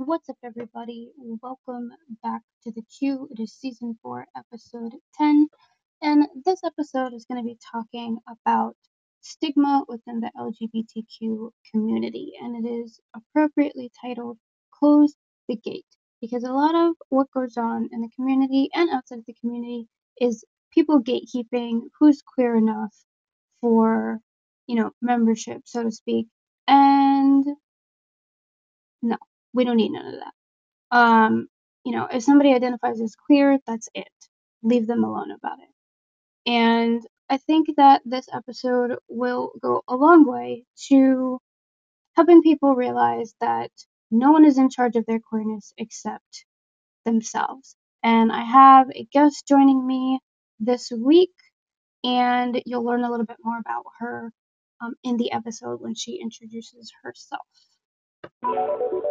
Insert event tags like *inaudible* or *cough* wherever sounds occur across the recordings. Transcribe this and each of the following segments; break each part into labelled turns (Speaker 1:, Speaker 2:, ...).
Speaker 1: What's up, everybody? Welcome back to the Q. It is season four, episode 10. And this episode is going to be talking about stigma within the LGBTQ community. And it is appropriately titled Close the Gate. Because a lot of what goes on in the community and outside of the community is people gatekeeping who's queer enough for, you know, membership, so to speak. And no, we don't need none of that. Um, you know, if somebody identifies as queer, that's it. Leave them alone about it. And I think that this episode will go a long way to helping people realize that no one is in charge of their queerness except themselves. And I have a guest joining me this week, and you'll learn a little bit more about her um, in the episode when she introduces herself.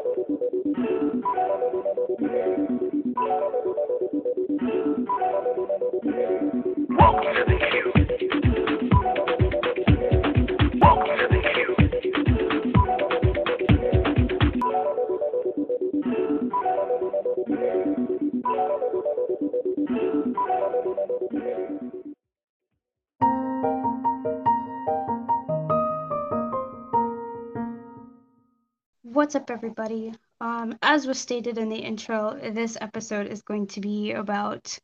Speaker 1: What's up, everybody? Um, as was stated in the intro, this episode is going to be about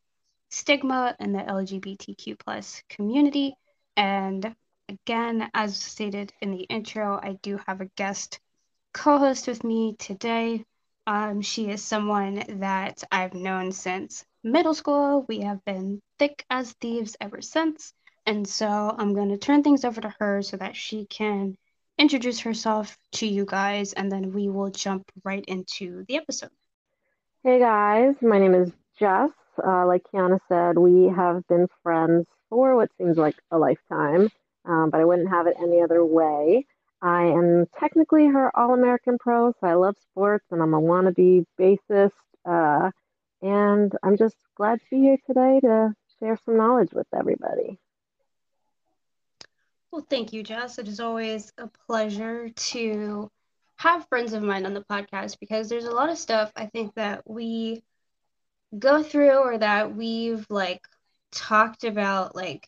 Speaker 1: stigma in the LGBTQ plus community. And again, as stated in the intro, I do have a guest co-host with me today. Um, she is someone that I've known since middle school. We have been thick as thieves ever since. And so I'm going to turn things over to her so that she can introduce herself to you guys, and then we will jump right into the episode.
Speaker 2: Hey guys, my name is Jess. Uh, like Kiana said, we have been friends for what seems like a lifetime, um, but I wouldn't have it any other way. I am technically her All American Pro, so I love sports and I'm a wannabe bassist. Uh, and I'm just glad to be here today to share some knowledge with everybody.
Speaker 1: Well, thank you, Jess. It is always a pleasure to have friends of mine on the podcast because there's a lot of stuff I think that we go through or that we've like talked about like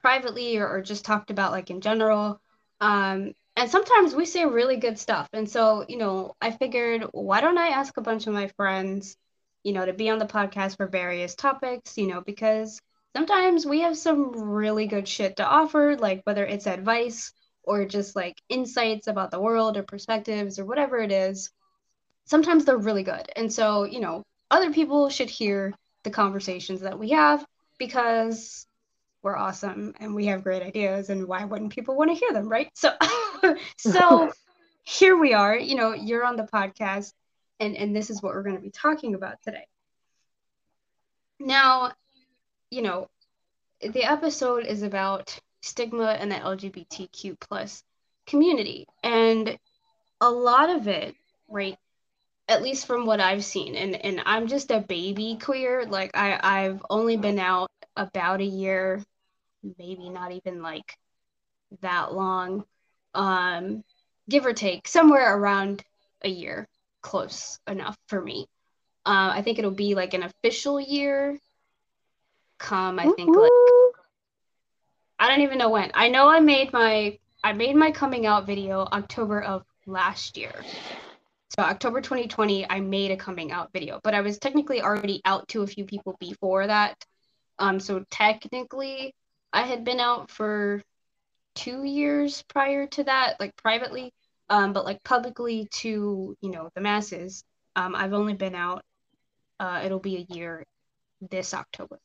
Speaker 1: privately or, or just talked about like in general. Um, and sometimes we say really good stuff. And so, you know, I figured, why don't I ask a bunch of my friends, you know, to be on the podcast for various topics, you know, because sometimes we have some really good shit to offer, like whether it's advice or just like insights about the world or perspectives or whatever it is. Sometimes they're really good. And so, you know, other people should hear the conversations that we have because we're awesome and we have great ideas and why wouldn't people want to hear them, right? So *laughs* so *laughs* here we are, you know, you're on the podcast and and this is what we're going to be talking about today. Now, you know, the episode is about stigma in the LGBTQ plus community. And a lot of it, right, at least from what I've seen, and, and I'm just a baby queer, like I, I've only been out about a year, maybe not even like that long. Um, give or take, somewhere around a year, close enough for me. Uh, I think it'll be like an official year come, I think like I don't even know when. I know I made my I made my coming out video October of last year. So October 2020, I made a coming out video, but I was technically already out to a few people before that. Um, so technically, I had been out for two years prior to that, like privately. Um, but like publicly to you know the masses, um, I've only been out. Uh, it'll be a year this October.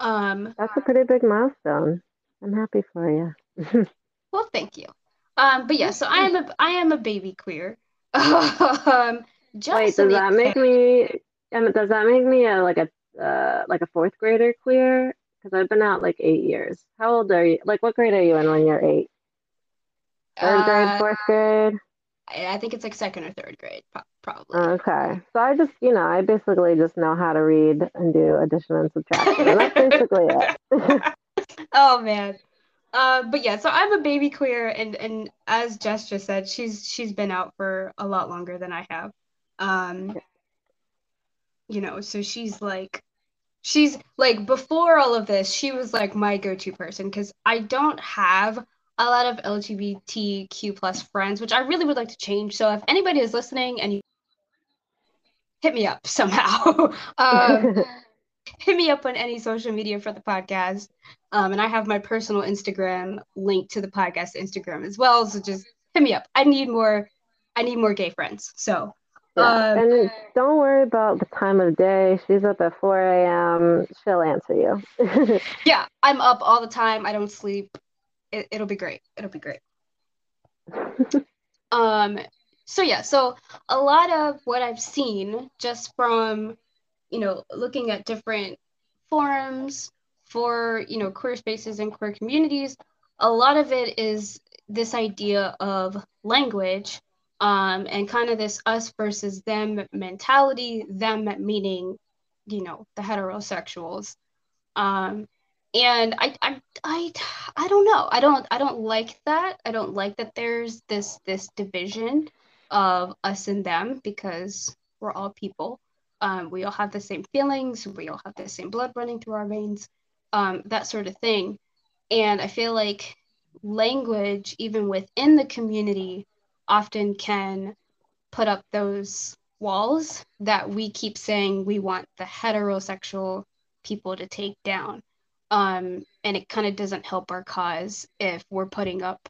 Speaker 2: Um, That's a pretty big milestone. I'm happy for you. *laughs*
Speaker 1: well, thank you. Um, but yeah, so I am a I am a baby queer. *laughs* um,
Speaker 2: Wait, does that make me? Um, does that make me a like a uh, like a fourth grader queer? Because I've been out like eight years. How old are you? Like, what grade are you in when you're eight? Third grade, uh, fourth grade?
Speaker 1: I think it's like second or third grade, probably.
Speaker 2: Okay. So I just, you know, I basically just know how to read and do addition and subtraction. And that's basically it. *laughs* *laughs*
Speaker 1: oh, man. Uh, but yeah, so I'm a baby queer, and and as Jess just said, she's she's been out for a lot longer than I have. Um, you know, so she's like, she's like before all of this, she was like my go-to person because I don't have a lot of LGBTQ plus friends, which I really would like to change. So if anybody is listening and you hit me up somehow. *laughs* um, *laughs* hit me up on any social media for the podcast. Um, and I have my personal Instagram linked to the podcast Instagram as well. So just hit me up. I need more. I need more gay friends. So.
Speaker 2: Yeah. Um, and don't worry about the time of day. She's up at 4 a.m. She'll answer you. *laughs*
Speaker 1: yeah, I'm up all the time. I don't sleep. It, it'll be great. It'll be great. *laughs* um, so yeah, so a lot of what I've seen just from you know, looking at different forums for, you know, queer spaces and queer communities, a lot of it is this idea of language um, and kind of this us versus them mentality, them meaning, you know, the heterosexuals. Um, and I, I, I, I don't know. I don't, I don't like that. I don't like that there's this, this division of us and them because we're all people. Um, we all have the same feelings. We all have the same blood running through our veins, um, that sort of thing. And I feel like language, even within the community, often can put up those walls that we keep saying we want the heterosexual people to take down. Um, and it kind of doesn't help our cause if we're putting up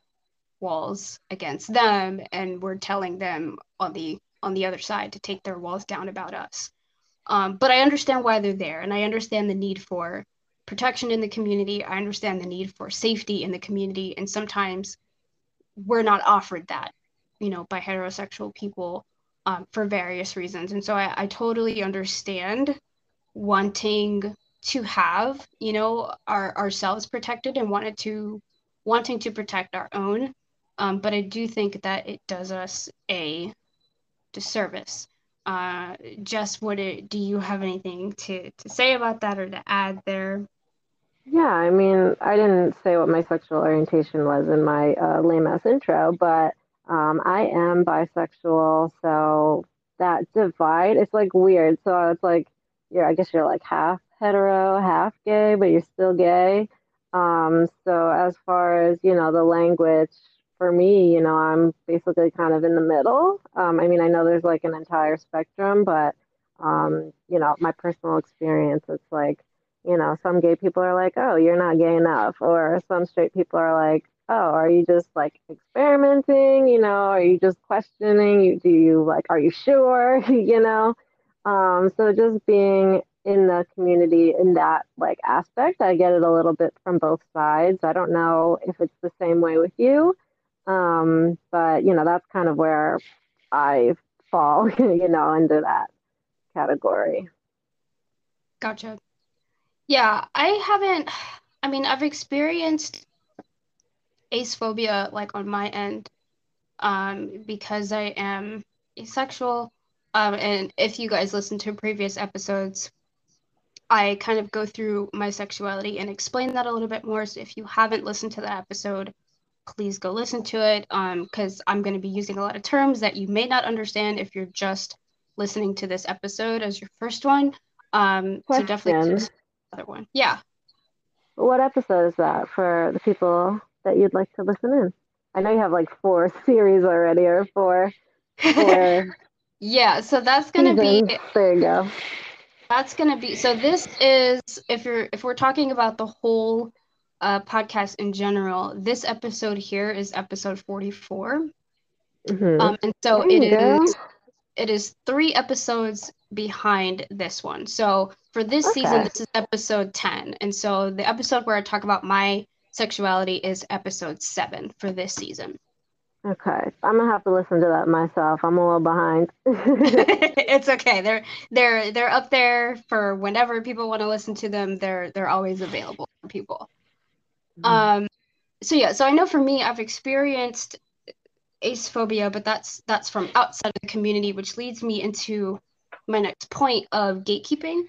Speaker 1: walls against them and we're telling them on the on the other side to take their walls down about us. Um, but I understand why they're there, and I understand the need for protection in the community. I understand the need for safety in the community, and sometimes we're not offered that, you know, by heterosexual people um, for various reasons. And so I, I totally understand wanting to have, you know, our ourselves protected and wanted to wanting to protect our own. Um, but I do think that it does us a disservice uh, Jess, what it, do you have anything to, to say about that or to add there?
Speaker 2: Yeah, I mean, I didn't say what my sexual orientation was in my uh, lame ass intro, but um, I am bisexual. So that divide, it's like weird. So it's like, yeah, I guess you're like half hetero, half gay, but you're still gay. Um, so as far as, you know, the language, for me, you know, I'm basically kind of in the middle. Um, I mean, I know there's like an entire spectrum, but, um, you know, my personal experience, it's like, you know, some gay people are like, oh, you're not gay enough. Or some straight people are like, oh, are you just like experimenting? You know, are you just questioning? You, do you like, are you sure? *laughs* you know? Um, so just being in the community in that like aspect, I get it a little bit from both sides. I don't know if it's the same way with you. Um, but you know, that's kind of where I fall, *laughs* you know, into that category.
Speaker 1: Gotcha. Yeah, I haven't I mean, I've experienced acephobia like on my end um because I am asexual. Um and if you guys listen to previous episodes, I kind of go through my sexuality and explain that a little bit more. So if you haven't listened to that episode, please go listen to it because um, I'm going to be using a lot of terms that you may not understand if you're just listening to this episode as your first one. Um, so definitely other one. Yeah.
Speaker 2: What episode is that for the people that you'd like to listen in? I know you have like four *laughs* series already or four. *laughs* four
Speaker 1: yeah, so that's gonna be
Speaker 2: there you go.
Speaker 1: That's gonna be so this is if you're if we're talking about the whole uh, podcast in general. This episode here is episode 44. Mm-hmm. Um, and so it is it is three episodes behind this one. So for this okay. season, this is episode 10. And so the episode where I talk about my sexuality is episode seven for this season.
Speaker 2: Okay, I'm gonna have to listen to that myself. I'm a little behind. *laughs* *laughs*
Speaker 1: it's okay. They're they're they're up there for whenever people want to listen to them. They're they're always available for people. Mm-hmm. Um, so yeah, so I know for me, I've experienced acephobia, but that's that's from outside of the community, which leads me into my next point of gatekeeping.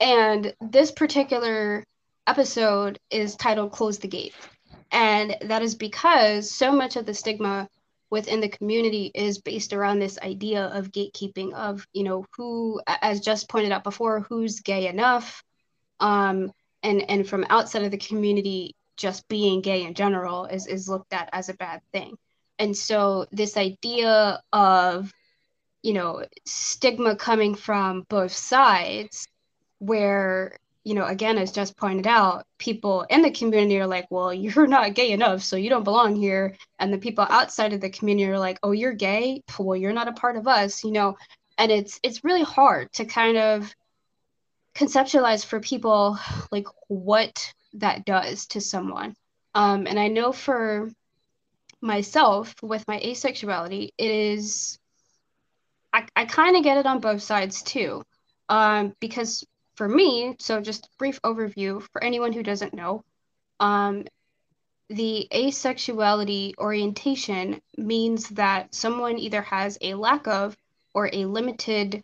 Speaker 1: And this particular episode is titled "Close the Gate." And that is because so much of the stigma within the community is based around this idea of gatekeeping of, you know, who, as just pointed out before, who's gay enough. Um, and, and from outside of the community, Jess being gay in general is, is looked at as a bad thing. And so this idea of, you know, stigma coming from both sides, where you know, again, as Jess pointed out, people in the community are like, well, *laughs* you're not gay enough, so you don't belong here. And the people outside of the community are like, oh, you're gay? Well, you're not a part of us, you know. And it's it's really hard to kind of conceptualize for people *sighs* like what that does to someone. Um, and I know for myself with my asexuality, it is I, I kind of get it on both sides too. Um, because for me, so just brief overview for anyone who doesn't know, um, the asexuality orientation means that someone either has a lack of or a limited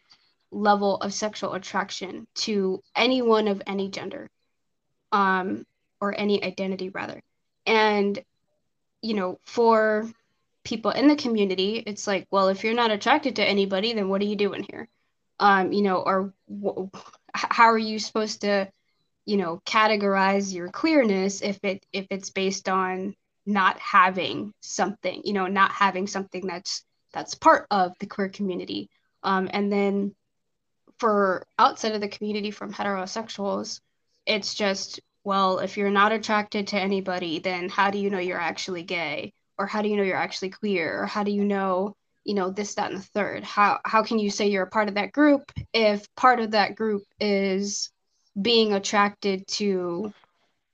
Speaker 1: level of sexual attraction to anyone of any gender um, or any identity, rather. And, you know, for people in the community, it's like, well, if you're not attracted to anybody, then what are you doing here? Um, you know, or how are you supposed to you know categorize your queerness if it if it's based on not having something you know not having something that's that's part of the queer community? Um, and then for outside of the community from heterosexuals it's just well if you're not attracted to anybody then how do you know you're actually gay? Or how do you know you're actually queer? Or how do you know you know this that and the third. How how can you say you're a part of that group if part of that group is being attracted to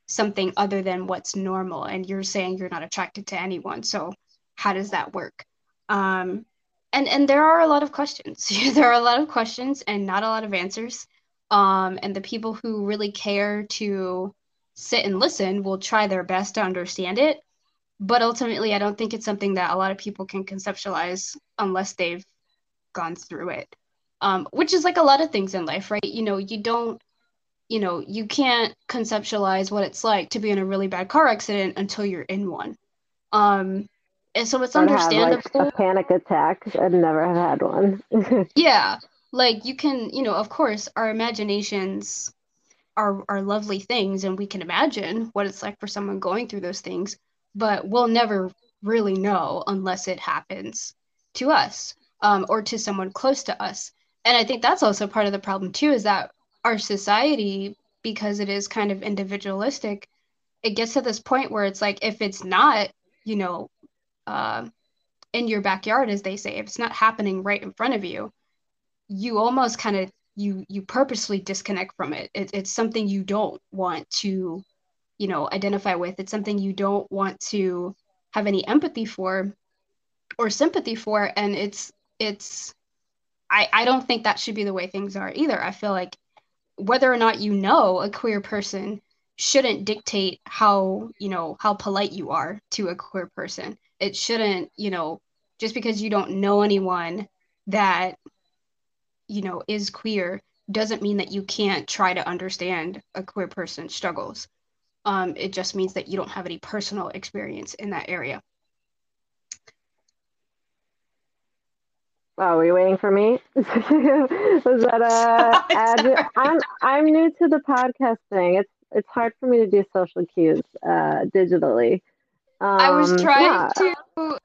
Speaker 1: something other than what's normal and you're saying you're not attracted to anyone? So how does that work? Um and and there are a lot of questions. *laughs* There are a lot of questions and not a lot of answers. Um and the people who really care to sit and listen will try their best to understand it but ultimately i don't think it's something that a lot of people can conceptualize unless they've gone through it. Um, which is like a lot of things in life right? You know you don't you know you can't conceptualize what it's like to be in a really bad car accident until you're in one. Um and so it's understandable
Speaker 2: have, like, a panic attack and never have had one. *laughs*
Speaker 1: Yeah. Like you can you know of course our imaginations are are lovely things and we can imagine what it's like for someone going through those things but we'll never really know unless it happens to us um, or to someone close to us. And I think that's also part of the problem too is that our society, because it is kind of individualistic, it gets to this point where it's like if it's not, you know, uh, in your backyard, as they say, if it's not happening right in front of you, you almost kind of you you purposely disconnect from it. it. It's something you don't want to you know identify with. It's something you don't want to have any empathy for or sympathy for and it's it's I, I don't think that should be the way things are either. I feel like whether or not you know a queer person shouldn't dictate how you know how polite you are to a queer person. It shouldn't you know just because you don't know anyone that you know is queer doesn't mean that you can't try to understand a queer person's struggles um, it just means that you don't have any personal experience in that area.
Speaker 2: Oh, were you waiting for me? *laughs* Was that *laughs* a ad? I'm I'm new to the podcast thing. It's it's hard for me to do social cues uh, digitally.
Speaker 1: Um, I was um, trying yeah. to.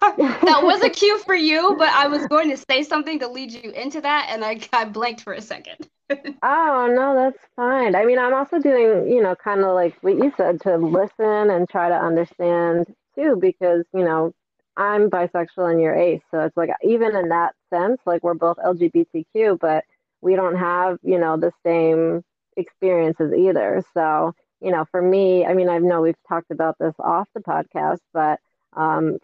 Speaker 1: *laughs* that was a cue for you, but I was going to say something to lead you into that, and I, I blanked for a second. *laughs*
Speaker 2: Oh no that's fine. I mean i'm also doing you know kind of like what you said to listen and try to understand too because you know i'm bisexual and you're ace so it's like even in that sense like we're both lgbtq but we don't have you know the same experiences either. So you know for me i mean i know we've talked about this off the podcast but um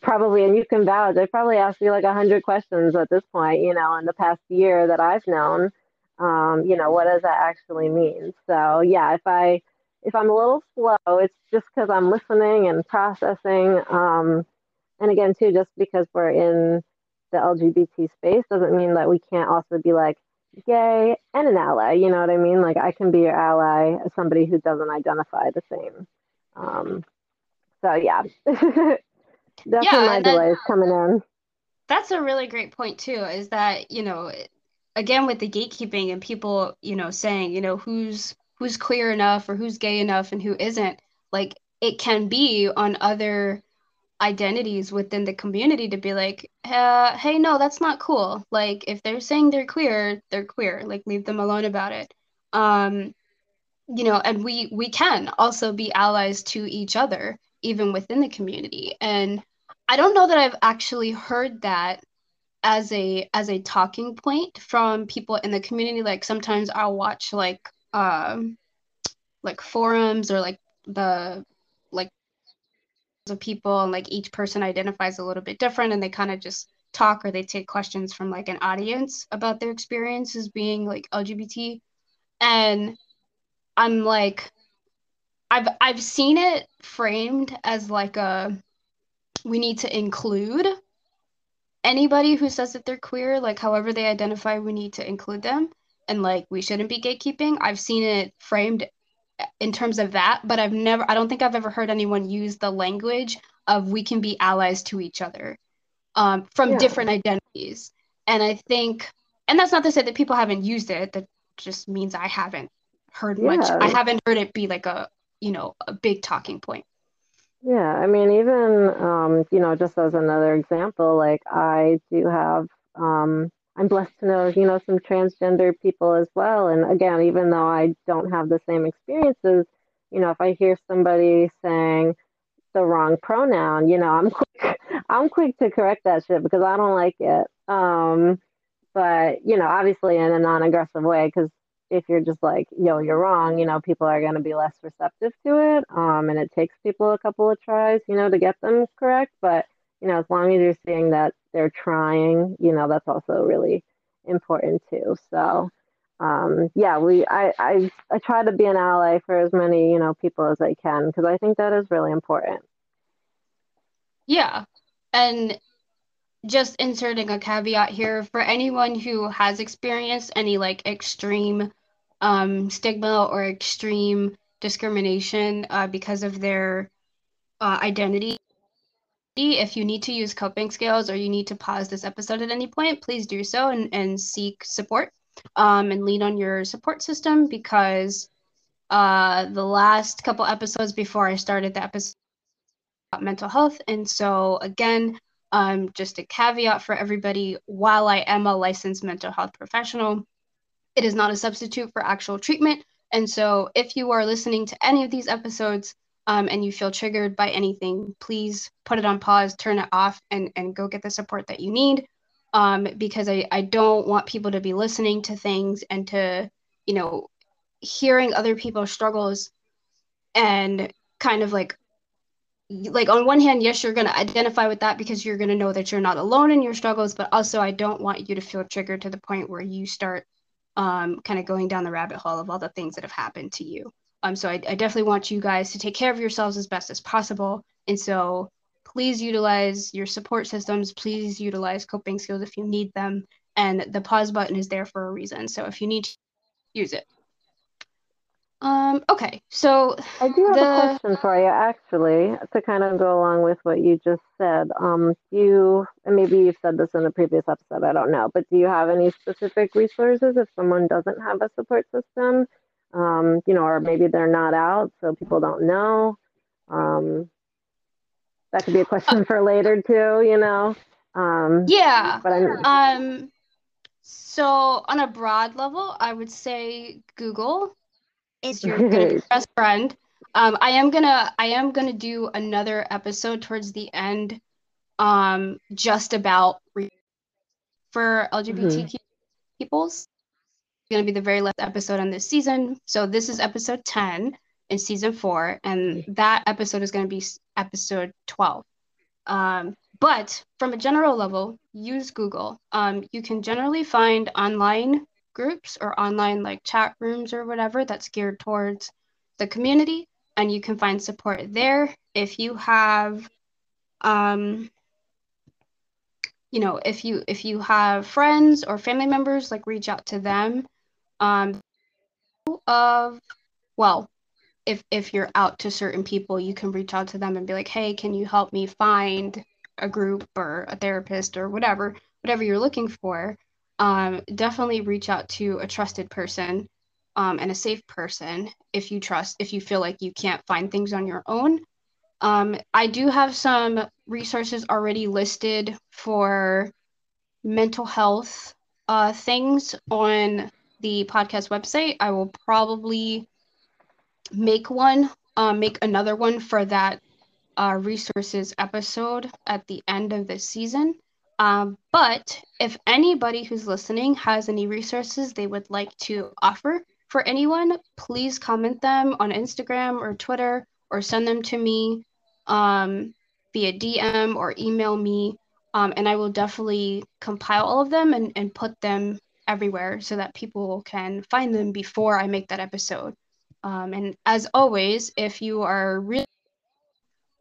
Speaker 2: Probably and you can vouch. I've probably asked you like a hundred questions at this point you know in the past year that i've known um, you know what does that actually mean? So yeah if i if i'm a little slow it's just because i'm listening and processing um, and again too just because we're in the lgbt space doesn't mean that we can't also be like gay and an ally you know what i mean? Like i can be your ally as somebody who doesn't identify the same Um, so yeah, *laughs* definitely yeah, my coming in.
Speaker 1: That's a really great point too. Is that you know, again with the gatekeeping and people you know saying you know who's who's queer enough or who's gay enough and who isn't. Like it can be on other identities within the community to be like, uh, hey, no, that's not cool. Like if they're saying they're queer, they're queer. Like leave them alone about it. Um, you know, and we we can also be allies to each other even within the community. And I don't know that I've actually heard that as a as a talking point from people in the community. Like sometimes I'll watch like um like forums or like the like of people and like each person identifies a little bit different and they kind of just talk or they take questions from like an audience about their experiences being like LGBT and I'm like I've I've seen it framed as like a we need to include anybody who says that they're queer like however they identify we need to include them and like we shouldn't be gatekeeping I've seen it framed in terms of that, but I've never, I don't think I've ever heard anyone use the language of we can be allies to each other um, from yeah. different identities. And I think, and that's not to say that people haven't used it. That just means I haven't heard yeah. much. I haven't heard it be like a, you know, a big talking point.
Speaker 2: Yeah, I mean, even um, you know, just as another example, like I do have um, I'm blessed to know, you know, some transgender people as well. And again, even though I don't have the same experiences, you know, if I hear somebody saying the wrong pronoun, you know, I'm *laughs* quick, I'm quick to correct that shit because I don't like it. Um, but you know, obviously in a non-aggressive way, because if you're just like, yo, you're wrong, you know, people are going to be less receptive to it. Um, and it takes people a couple of tries, you know, to get them correct. But you know, as long as you're seeing that they're trying, you know, that's also really important too. So, um, yeah, we, I, I, I try to be an ally for as many, you know, people as I can because I think that is really important.
Speaker 1: Yeah. And just inserting a caveat here for anyone who has experienced any like extreme um, stigma or extreme discrimination uh, because of their uh, identity if you need to use coping skills or you need to pause this episode at any point, please do so and, and seek support um, and lean on your support system because uh, the last couple episodes before I started the episode about mental health. And so, again, um, just a caveat for everybody while I am a licensed mental health professional, it is not a substitute for actual treatment. And so, if you are listening to any of these episodes, um, and you feel triggered by anything, please put it on pause, turn it off, and, and go get the support that you need. Um, because I, I don't want people to be listening to things and to, you know, hearing other people's struggles and kind of like like on one hand yes you're going to identify with that because you're going to know that you're not alone in your struggles but also i don't want you to feel triggered to the point where you start um, kind of going down the rabbit hole of all the things that have happened to you um, so I, I definitely want you guys to take care of yourselves as best as possible. And so please utilize your support systems. Please utilize coping skills if you need them. And the pause button is there for a reason. So if you need to use it. Um, okay, so
Speaker 2: I do have the... a question for you, actually, to kind of go along with what you just said. Um, you, and maybe you've said this in a previous episode, I don't know, but do you have any specific resources if someone doesn't have a support system? um, you know, or maybe they're not out, so people don't know. Um, that could be a question for later too, you know. Um,
Speaker 1: yeah. But I'm, um, so on a broad level, I would say Google is your *laughs* best friend. Um, I am gonna I am gonna do another episode towards the end, um, just about re- for LGBTQ mm-hmm. peoples It's going to be the very last episode on this season. So this is episode 10 in season four, and that episode is going to be episode 12. Um, but from a general level, use Google. Um, you can generally find online groups or online like chat rooms or whatever that's geared towards the community, and you can find support there. If you have, um, you know, if you if you have friends or family members, like reach out to them um, of, well, if if you're out to certain people, you can reach out to them and be like, "Hey, can you help me find a group or a therapist or whatever, whatever you're looking for?" Um, definitely reach out to a trusted person um, and a safe person if you trust, if you feel like you can't find things on your own. Um, I do have some resources already listed for mental health uh, things on the podcast website. I will probably make one, um, make another one for that uh, resources episode at the end of the season. Um, but if anybody who's listening has any resources they would like to offer for anyone, please comment them on Instagram or Twitter or send them to me um, via DM or email me. Um, and I will definitely compile all of them and, and put them everywhere so that people can find them before I make that episode. Um, and as always, if you are really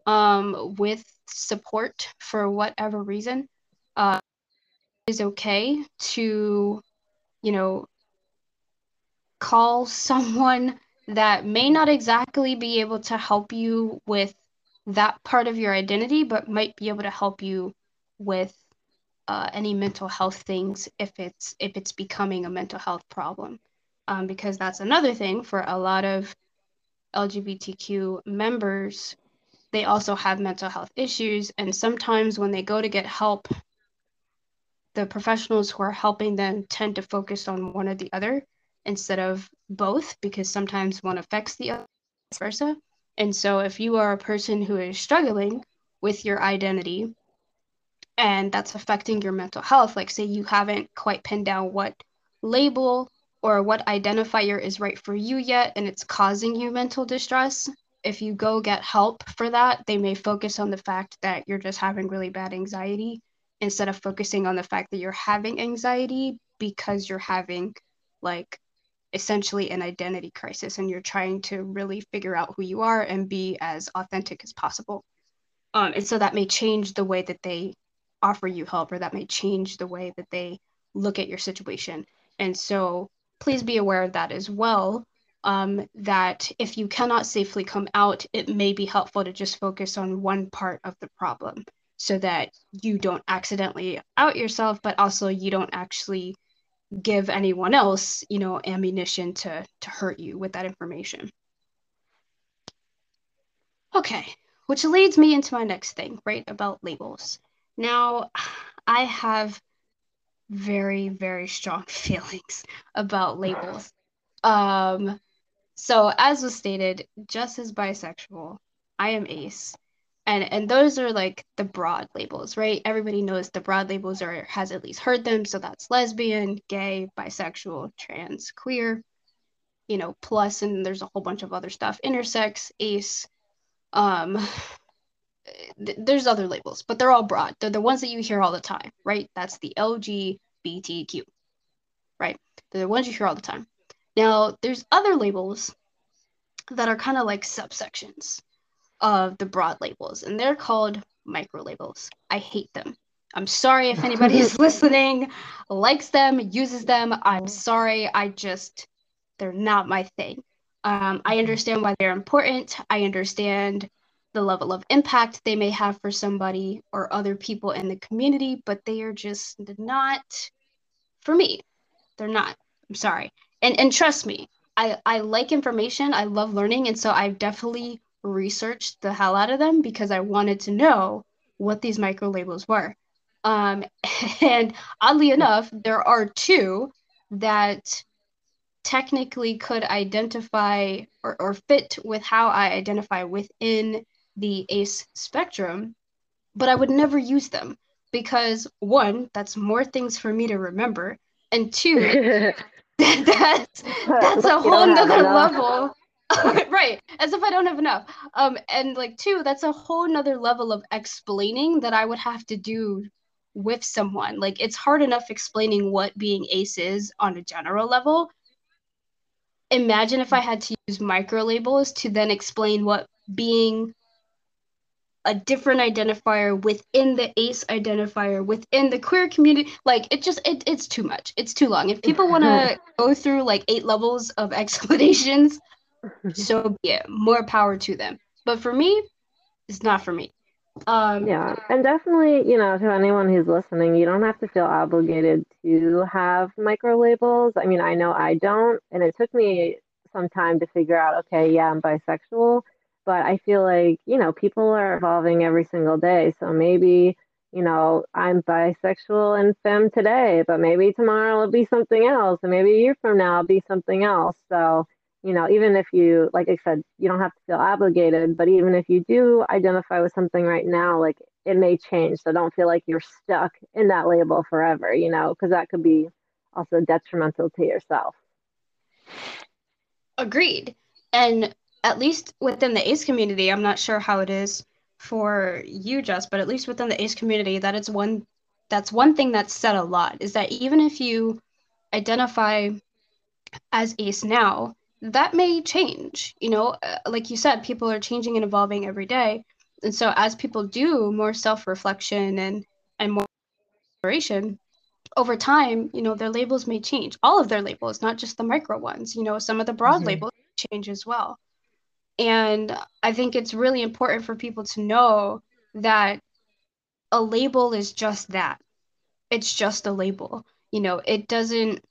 Speaker 1: um, with support for whatever reason, is okay to, you know, call *laughs* someone that may not exactly be able to help you with that part of your identity, but might be able to help you with uh, any mental health things if it's if it's becoming a mental health problem, um, because that's another thing for a lot of LGBTQ members. They also have mental health issues, and sometimes when they go to get help, the professionals who are helping them tend to focus on one or the other instead of both because sometimes one affects the other, vice versa. And so if you are a person who is struggling with your identity and that's affecting your mental health, like say you haven't quite pinned down what label or what identifier is right for you yet and it's causing you mental distress, if you go get help for that, they may focus on the fact that you're just having really bad anxiety instead of focusing on the fact that you're having anxiety because you're having like essentially an identity crisis and you're trying to really figure out who you are and be as authentic as possible. Um, and so that may change the way that they offer you help or that may change the way that they look at your situation. And so please be aware of that as well. Um, that if you cannot safely come out, it may be helpful to just focus on one part of the problem so that you don't accidentally out yourself, but also you don't actually give anyone else, you know, ammunition to to hurt you with that information. Okay, which leads me into my next thing, right, about labels. Now, I have very very strong *laughs* feelings about labels. Um so as was stated, just as bisexual, I am ace and and those are like the broad labels right? Everybody knows the broad labels or has at least heard them. So that's lesbian gay bisexual trans queer you know plus and there's a whole bunch of other stuff intersex ace um *sighs* th- there's other labels but they're all broad. They're the ones that you hear all the time right? That's the lgbtq right? They're the ones you hear all the time. Now there's other labels that are kind of like subsections of the broad labels, and they're called micro labels. I hate them. I'm sorry if anybody is *laughs* listening, likes them, uses them. I'm sorry. I just, they're not my thing. Um, I understand why they're important. I understand the level of impact they may have for somebody or other people in the community, but they are just not for me. They're not. I'm sorry. And and trust me, I, I like information. I love learning. And so I've definitely researched the hell out of them because I wanted to know what these micro labels were. Um, *laughs* and oddly enough, there are two that technically could identify or, or fit with how I identify within the ACE spectrum, but I would never use them because one, that's more things for me to remember, and two, *laughs* *laughs* that's that's a whole nother level *laughs* right as if i don't have enough. Um and like two that's a whole nother level of explaining that i would have to do with someone. Like it's hard enough explaining what being ace is on a general level. Imagine if i had to use micro labels to then explain what being a different identifier within the ace identifier within the queer community like it just it, it's too much. It's too long. If people want to *laughs* go through like eight levels of *laughs* explanations so be it. More power to them. But for me, it's not for me. Um,
Speaker 2: yeah, and definitely, you know, to anyone who's listening, you don't have to feel obligated to have micro labels. I mean, I know I don't, and it took me some time to figure out, okay, yeah, I'm bisexual, but I feel like, you know, people are evolving every single day. So maybe, you know, I'm bisexual and femme today, but maybe tomorrow it'll be something else, and maybe a year from now it'll be something else. So you know, even if you, like I said, you don't have to feel obligated, but even if you do identify with something right now, like it may change. So don't feel like you're stuck in that label forever, you know, because that could be also detrimental to yourself.
Speaker 1: Agreed. And at least within the ace community, I'm not sure how it is for you, Jess, but at least within the ace community, that is one that's one thing that's said a lot is that even if you identify as ace now, that may change. You know, uh, like you said, people are changing and evolving every day. And so as people do more self-reflection and and more exploration, over time, you know, their labels may change. All of their labels, not just the micro ones. You know, some of the broad mm-hmm. labels change as well. And I think it's really important for people to know that a label is just that. It's just a label. You know, it doesn't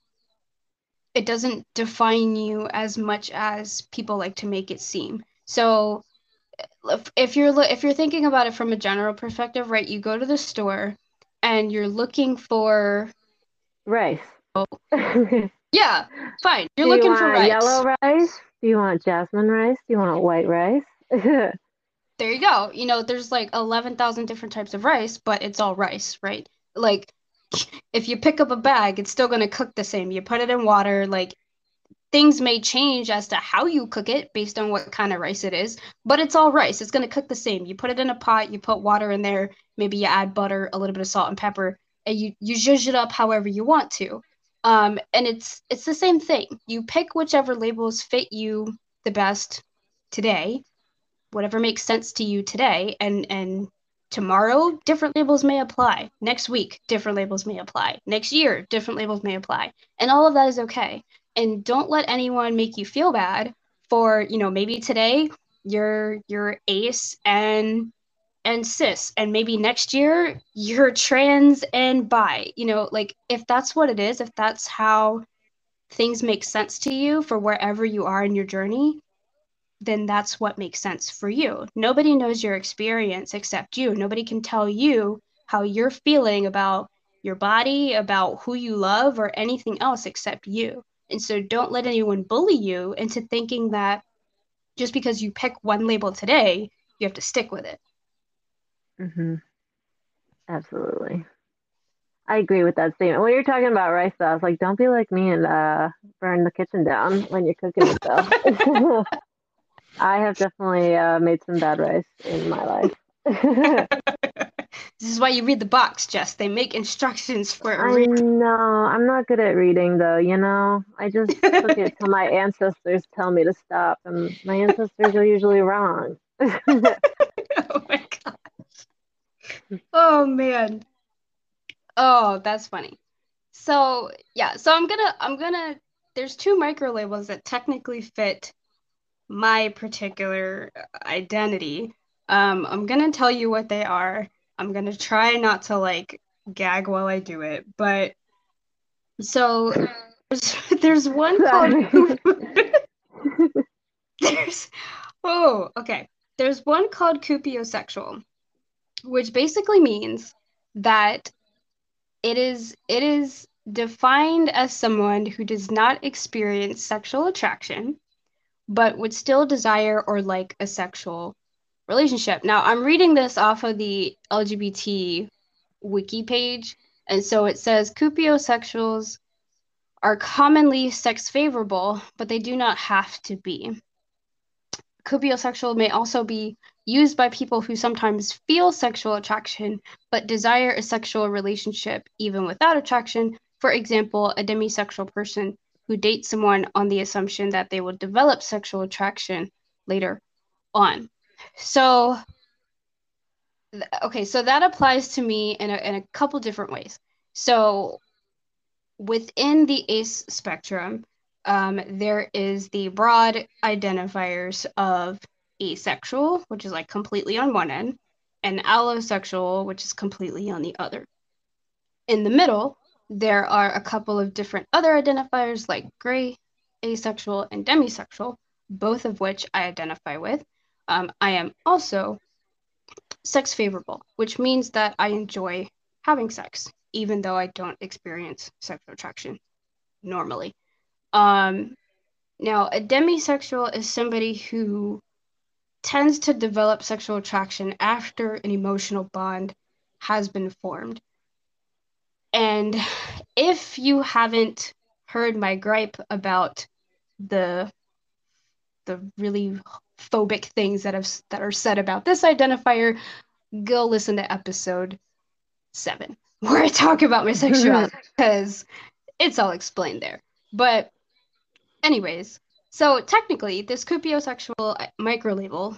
Speaker 1: it doesn't define you as much as people like to make it seem. So if you're if you're thinking about it from a general perspective, right? You go to the store and you're looking for
Speaker 2: rice.
Speaker 1: Oh, *laughs* yeah, fine. You're Do looking
Speaker 2: you
Speaker 1: for rice.
Speaker 2: Yellow rice? Do you want jasmine rice? Do you want white rice? *laughs*
Speaker 1: there you go. You know, there's like 11,000 different types of rice, but it's all rice, right? Like if you pick up a bag, it's still going to cook the same. You put it in water, like things may change as to how you cook it based on what kind of rice it is, but it's all rice. It's going to cook the same. You put it in a pot, you put water in there, maybe you add butter, a little bit of salt and pepper, and you you zhuzh it up however you want to. Um, and it's it's the same thing. You pick whichever labels fit you the best today, whatever makes sense to you today, and and tomorrow different labels may apply. Next week different labels may apply. Next year different labels may apply. And all of that is okay. And don't let anyone make you feel bad for you know maybe today you're you're ace and and cis and maybe next year you're trans and bi. You know like if that's what it is if that's how things make sense to you for wherever you are in your journey then that's what makes sense for you. Nobody knows your experience except you. Nobody can tell you how you're feeling about your body, about who you love, or anything else except you. And so don't let anyone bully you into thinking that just because you pick one label today, you have to stick with it.
Speaker 2: Mm-hmm. Absolutely. I agree with that statement. When you're talking about rice sauce, like don't be like me and uh, burn the kitchen down when you're cooking stuff. *laughs* *laughs* I have definitely uh, made some bad rice in my life. *laughs*
Speaker 1: this is why you read the box, Jess. They make instructions for
Speaker 2: a know. I'm not good at reading, though. You know, I just took it till my ancestors tell me to stop, and my ancestors are usually wrong. *laughs*
Speaker 1: oh my gosh. Oh man. Oh, that's funny. So yeah, so I'm gonna I'm gonna there's two micro labels that technically fit my particular identity. Um, I'm gonna tell you what they are. I'm gonna try not to like gag while I do it, but so there's, *laughs* there's one called *laughs* there's oh okay there's one called cupiosexual, which basically means that it is it is defined as someone who does not experience sexual attraction but would still desire or like a sexual relationship. Now, I'm reading this off of the LGBT wiki page, and so it says cupiosexuals are commonly sex favorable, but they do not have to be. Cupiosexual may also be used by people who sometimes feel sexual attraction but desire a sexual relationship even without attraction. For example, a demisexual person who date someone on the assumption that they will develop sexual attraction later on. So, okay, so that applies to me in a, in a couple different ways. So, within the ACE spectrum, Um, there is the broad identifiers of asexual, which is like completely on one end, and allosexual, which is completely on the other. In the middle, there are a couple of different other identifiers like gray, asexual, and demisexual, both of which I identify with. Um, I am also sex favorable, which means that I enjoy having sex, even though I don't experience sexual attraction normally. Um, now, a demisexual is somebody who tends to develop sexual attraction after an emotional bond has been formed. And if you haven't heard my gripe about the the really phobic things that have that are said about this identifier, go listen to episode seven *laughs* where I talk about my sexuality *laughs* because it's all explained there. But anyways, so technically this cupiosexual uh, micro label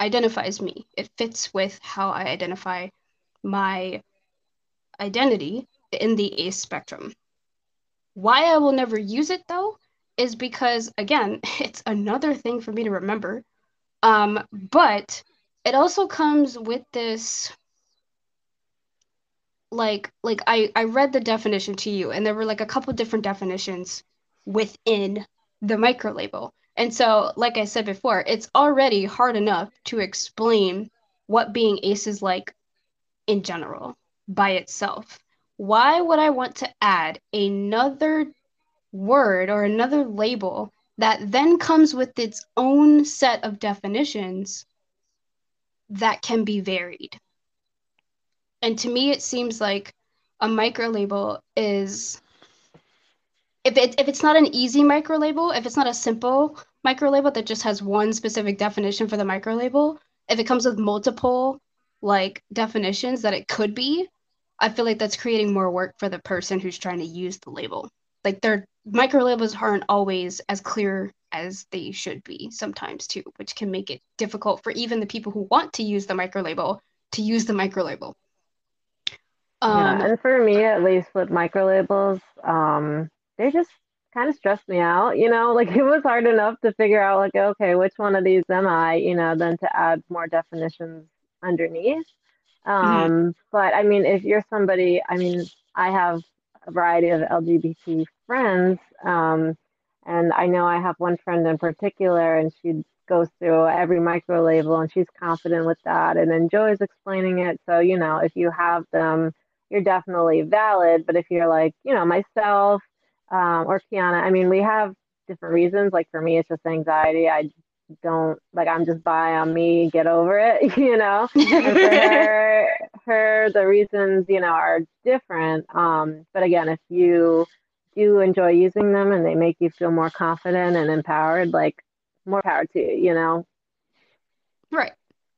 Speaker 1: identifies me. It fits with how I identify my identity in the ace spectrum. Why I will never use it though is because again, *laughs* it's another thing for me to remember. Um, but it also comes with this like like I I read the definition to you and there were like a couple different definitions within the micro label. And so, like I said before, it's already hard enough to explain what being ace is like in general by itself. Why would I want to add another word or another label that then comes with its own set of definitions that can be varied? And to me, it seems like a micro label is if it if it's not an easy micro label, if it's not a simple micro label that just has one specific definition for the micro label, if it comes with multiple like definitions that it could be, I feel like that's creating more work for the person who's trying to use the label. Like their micro labels aren't always as clear as they should be sometimes too, which can make it difficult for even the people who want to use the micro label to use the micro label.
Speaker 2: Um, yeah, and for me, at least with micro labels, um, they just kind of stressed me out, you know, *laughs* like it was hard enough to figure out like, okay, which one of these am I, you know, then to add more definitions underneath. Mm-hmm. Um, mm-hmm. but I mean, if you're somebody, I mean, I have a variety of LGBT friends, um, and I know I have one friend in particular, and she goes through every micro label, and she's confident with that, and enjoys explaining it. So, you know, if you have them, you're definitely valid. But if you're like, you know, myself, um, or Kiana. I mean, we have different reasons. Like for me, it's just anxiety. I don't like I'm just by on me, get over it, *laughs* you know. *laughs* for her, her the reasons, you know, are different. Um, but again, if you do enjoy using them and they make you feel more confident and empowered, like more power to you, you know.
Speaker 1: Right.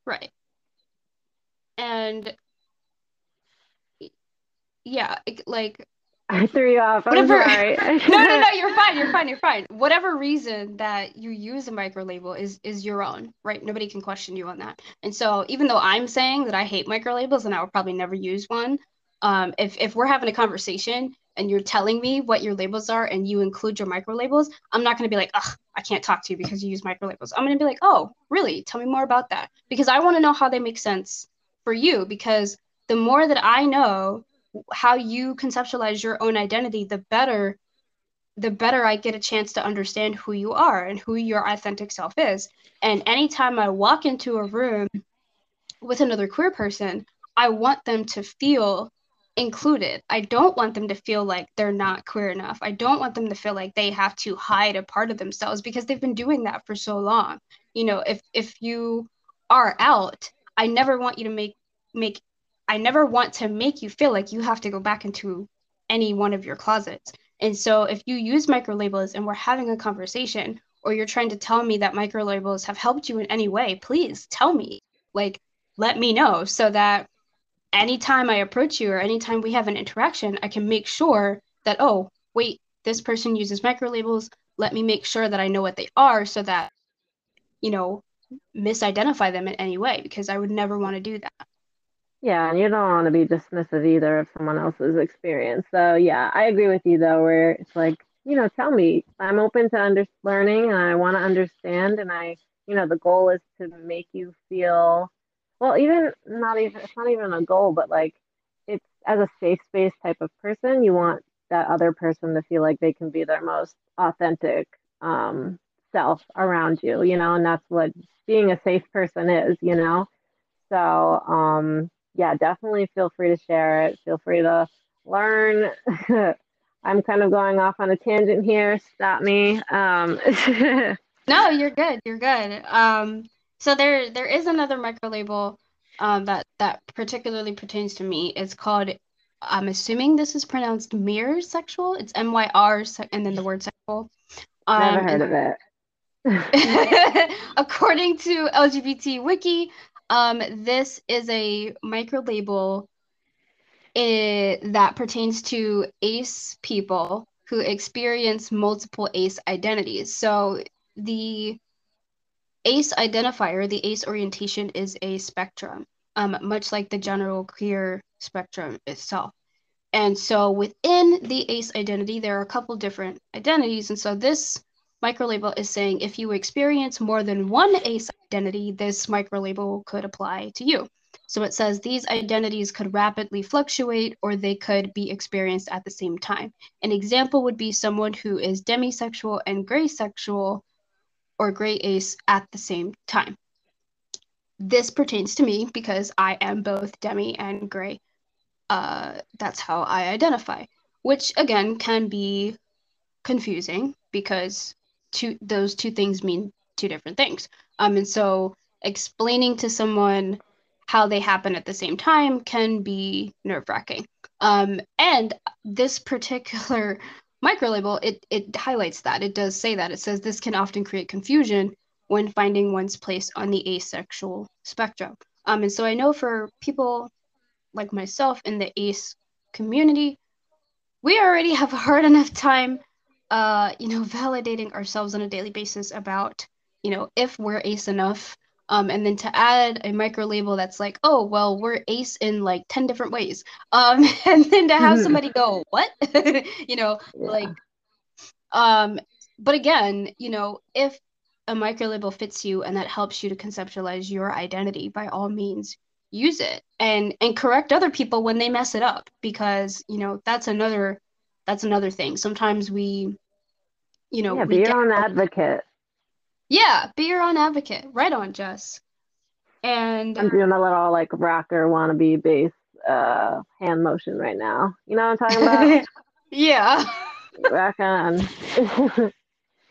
Speaker 1: Right. And yeah, like
Speaker 2: I threw you off. I'm Whatever. sorry. *laughs*
Speaker 1: no, no, no. You're fine. You're fine. You're fine. *laughs* Whatever reason that you use a micro label is is your own, right? Nobody can question you on that. And so, even though I'm saying that I hate micro labels and I will probably never use one, um, if if we're having a conversation and you're telling me what your labels are and you include your micro labels, I'm not going to be like, ugh, I can't talk to you because you use micro labels. I'm going to be like, oh, really? Tell me more about that because I want to know how they make sense for you because the more that I know how you conceptualize your own identity, the better the better I get a chance to understand who you are and who your authentic self is. And anytime I walk into a room with another queer person, I want them to feel included. I don't want them to feel like they're not queer enough. I don't want them to feel like they have to hide a part of themselves because they've been doing that for so long. You know, if if you are out, I never want you to make make I never want to make you feel like you have to go back into any one of your closets. And so if you use micro labels and we're having a conversation or you're trying to tell me that micro labels have helped you in any way, please tell me. Like let me know so that anytime I approach you or anytime we have an interaction, I can make sure that oh, wait, this person uses micro labels. Let me make sure that I know what they are so that you know, misidentify them in any way because I would never want to do that.
Speaker 2: Yeah, and you don't want to be dismissive either of someone else's experience. So yeah, I agree with you though, where it's like you know, tell me. I'm open to under learning and I want to understand. And I, you know, the goal is to make you feel, well, even not even, it's not even a goal, but like it's as a safe space type of person, you want that other person to feel like they can be their most authentic um, self around you, you know, and that's what being a safe person is, you know. So, um, yeah, definitely feel free to share it. Feel free to learn. *laughs* I'm kind of going off on a tangent here. Stop me. Um, *laughs*
Speaker 1: no, you're good. You're good. Um, so there, there is another micro label um, that that particularly pertains to me. It's called. I'm assuming this is pronounced myr sexual. It's M Y R and then the word sexual.
Speaker 2: Um, Never heard of
Speaker 1: it. *laughs* according to LGBT Wiki, um, this is a micro label it, that pertains to ace people who experience multiple ace identities. So the ace identifier, the ace orientation is a spectrum, um, much like the general queer spectrum itself. And so within the ace identity, there are a couple different identities. And so this microlabel is saying if you experience more than one ace identity, this microlabel could apply to you. So it says these identities could rapidly fluctuate or they could be experienced at the same time. An example would be someone who is demisexual and gray sexual or gray ace at the same time. This pertains to me because I am both demi and gray. Uh, that's how I identify, which again can be confusing because two those two things mean two different things. Um, and so explaining to someone how they happen at the same time can be nerve wracking. Um, and this particular *laughs* micro label, it, it highlights that. It does say that. It says this can often create confusion when finding one's place on the asexual spectrum. Um, and so I know for people like myself in the ace community, we already have a hard enough time, uh, you know, *laughs* validating ourselves on a daily basis about, you know, if we're ace enough um, and then to add a micro label that's like, oh, well, we're ace in like 10 different ways. *laughs* Um, and then to have somebody go, *laughs* what? you know, yeah. like, um, but again, you know, if a micro label fits you and that helps you to conceptualize your identity, by all means, use it and and correct other people when they mess it up because you know that's another that's another thing sometimes we you know
Speaker 2: yeah, be your own advocate
Speaker 1: yeah, be your own advocate. Right on, Jess. And
Speaker 2: I'm doing a little like rocker wannabe bass uh hand motion right now. You know what I'm talking about? *laughs*
Speaker 1: yeah.
Speaker 2: Rock on. *laughs*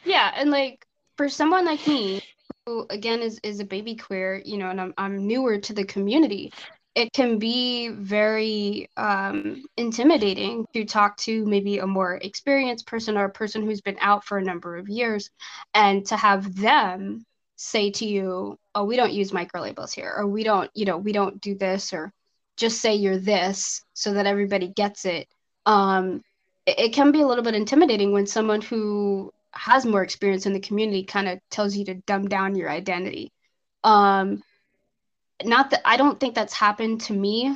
Speaker 1: yeah, and like for someone like me, who again is is a baby queer, you know, and I'm I'm newer to the community, it can be very um, intimidating to talk to maybe a more experienced person or a person who's been out for a number of years and to have them say to you oh we don't use micro labels here or we don't you know we don't do this or just say you're this so that everybody gets it. Um, it, it can be a little bit intimidating when someone who has more experience in the community kind of tells you to dumb down your identity. Um, not that I don't think that's happened to me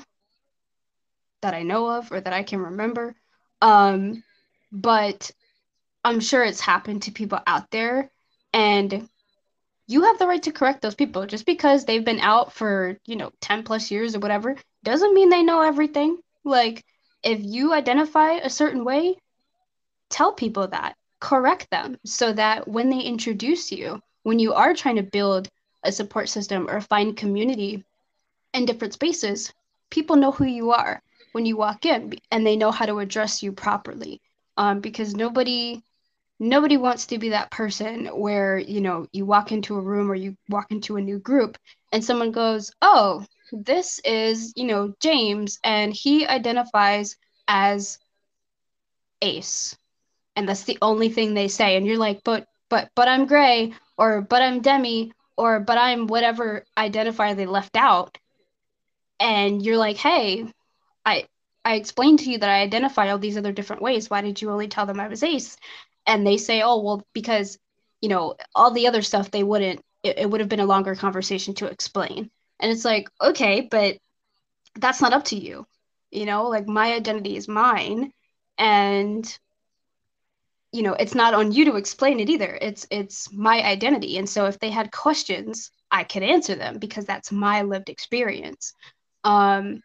Speaker 1: that I know of or that I can remember. Um, but I'm sure it's happened to people out there and you have the right to correct those people just because they've been out for, you know, 10 plus years or whatever doesn't mean they know everything. Like if you identify a certain way, tell people that, correct them so that when they introduce you, when you are trying to build a support system or find community in different spaces, people know who you are when you walk in and they know how to address you properly. Um, because nobody nobody wants to be that person where you know you walk into a room or you walk into a new group and someone goes oh this is you know james and he identifies as ace and that's the only thing they say and you're like but but but i'm gray or but i'm demi or but I'm whatever identifier they left out. And you're like, hey, I I explained to you that I identify all these other different ways. Why did you only tell them I was ace? And they say, oh, well, because, you know, all the other stuff they wouldn't, it, it would have been a longer conversation to explain. And it's like, okay, but that's not up to you. You know, like my identity is mine. And you know it's not on you to explain it either. It's it's my identity. And so if they had questions i could answer them because that's my lived experience. Um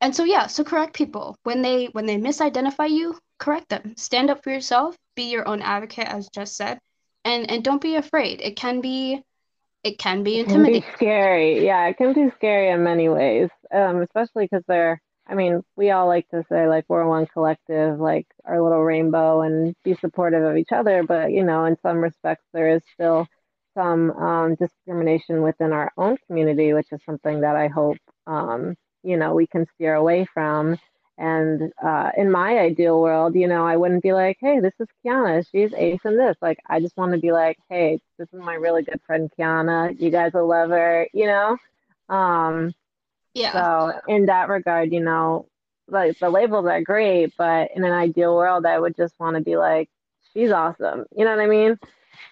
Speaker 1: and so yeah so correct people. When they when they misidentify you correct them. Stand up for yourself. Be your own advocate as just said. And and don't be afraid. It can be it can be intimidating
Speaker 2: it can be scary. Yeah it can be scary in many ways um especially because they're I mean, we all like to say like we're one collective, like our little rainbow, and be supportive of each other. But you know, in some respects, there is still some um, discrimination within our own community, which is something that I hope um, you know we can steer away from. And uh, in my ideal world, you know, I wouldn't be like, hey, this is Kiana. She's ace in this. Like, I just want to be like, hey, this is my really good friend Kiana. You guys will love her, you know? Um,
Speaker 1: yeah.
Speaker 2: So in that regard, you know, like the labels are great, but in an ideal world, I would just want to be like, she's awesome. You know what I mean?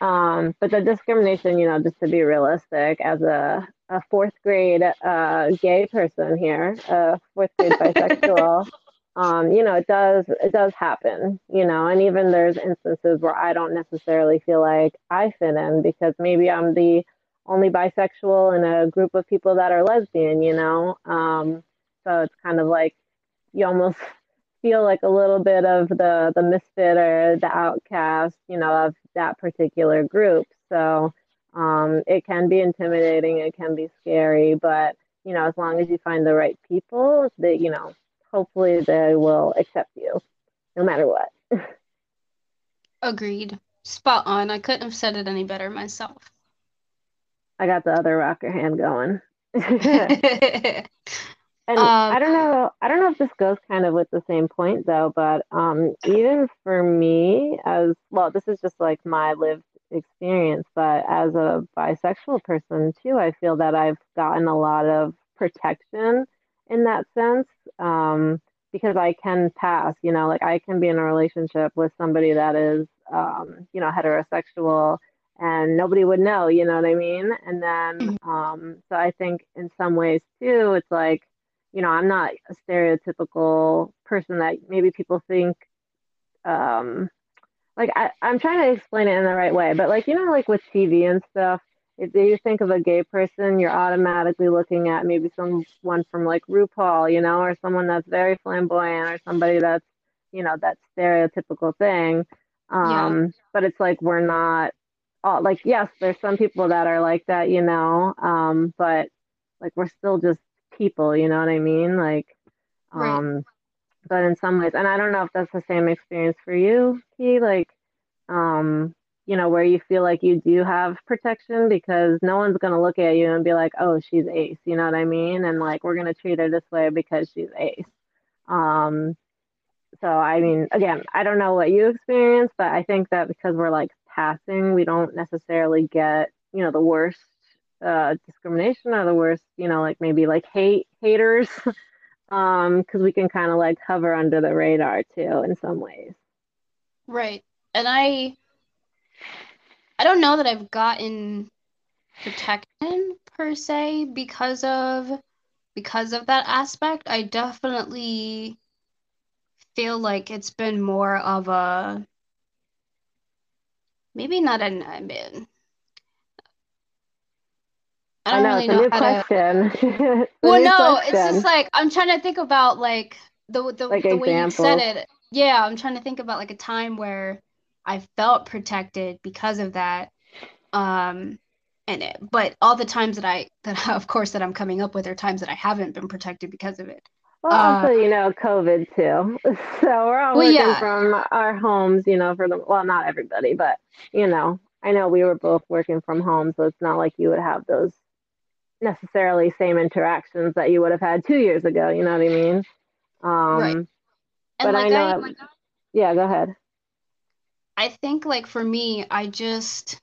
Speaker 2: Um, but the discrimination, you know, just to be realistic, as a, a fourth grade uh, gay person here, a fourth grade *laughs* bisexual, um, you know, it does it does happen, you know, and even there's instances where I don't necessarily feel like I fit in because maybe I'm the only bisexual in a group of people that are lesbian, you know? Um, so it's kind of like you almost *laughs* feel like a little bit of the the misfit or the outcast, you know, of that particular group. So um, it can be intimidating, it can be scary, but you know, as long as you find the right people, that you know, hopefully they will accept you, no matter what. *laughs*
Speaker 1: Agreed. Spot on. I couldn't have said it any better myself.
Speaker 2: I got the other rocker hand going. *laughs* And um, I don't know, I don't know if this goes kind of with the same point though, but um, even for me, as well, this is just like my lived experience, but as a bisexual person too, I feel that I've gotten a lot of protection in that sense um, because I can pass, you know, like I can be in a relationship with somebody that is, um, you know, heterosexual and nobody would know, you know what I mean? And then, mm-hmm. um, so I think in some ways too, it's like, you know, I'm not a stereotypical person that maybe people think, um, like I, I'm trying to explain it in the right way, but like, you know, like with TV and stuff, if you think of a gay person, you're automatically looking at maybe someone from like RuPaul, you know, or someone that's very flamboyant or somebody that's, you know, that stereotypical thing. Um, yeah. but it's like we're not all like yes, there's some people that are like that, you know, um, but like we're still just people, you know what I mean? Like, um, right. but in some ways, and I don't know if that's the same experience for you, Key, like, um, you know, where you feel like you do have protection because no one's going to look at you and be like, oh, she's ace, you know what I mean? And like, we're going to treat her this way because she's ace. Um, so, I mean, again, I don't know what you experience, but I think that because we're like passing, we don't necessarily get, you know, the worst uh, discrimination or the worst, you know, like maybe like hate haters, *laughs* um, because we can kind of like hover under the radar too in some ways.
Speaker 1: Right, and I, I don't know that I've gotten protection per se because of because of that aspect. I definitely feel like it's been more of a maybe not an I mean
Speaker 2: I don't I know, really know how question. *laughs*
Speaker 1: to. well, no, question. it's just like I'm trying to think about like the the, like the way you said it. Yeah, I'm trying to think about like a time where I felt protected because of that. Um, and it, but all the times that I *laughs* that of course that I'm coming up with are times that I haven't been protected because of it.
Speaker 2: Well, uh, also, you know, COVID too. *laughs* So we're all well, working yeah. from our homes, you know, for the well, not everybody, but you know, I know we were both working from home, so it's not like you would have those necessarily same interactions that you would have had two years ago. You know what I mean? Um, right. but like I know. I, like, yeah, go ahead.
Speaker 1: I think, like for me, I just,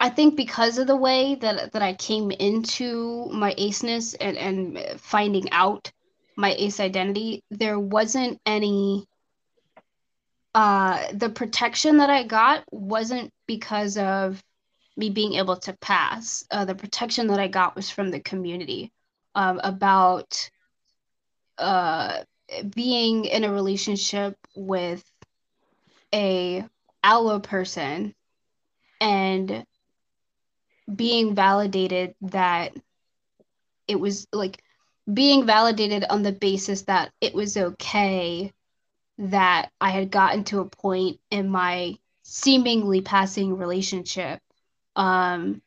Speaker 1: I think because of the way that that I came into my aceness and and finding out my ace identity, there wasn't any. Uh, the protection that I got wasn't because of me being able to pass. Uh, the protection that I got was from the community um, about uh, being in a relationship with a allo person and being validated that it was like being validated on the basis that it was okay that I had gotten to a point in my seemingly passing relationship um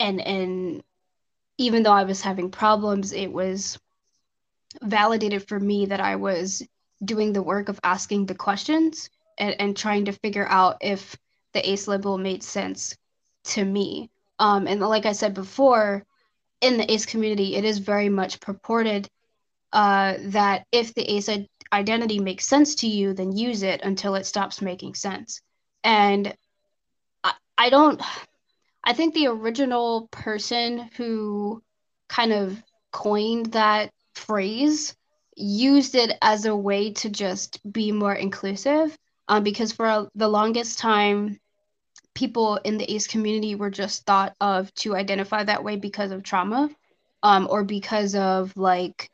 Speaker 1: and and even though I was having problems it was validated for me that I was doing the work of asking the questions and, and trying to figure out if the ace label made sense to me. Um and like I said before in the ace community it is very much purported uh, that if the ace identity makes sense to you then use it until it stops making sense. And I, I don't i think the original person who kind of coined that phrase used it as a way to just be more inclusive um, because for the longest time people in the ace community were just thought of to identify that way because of trauma um, or because of like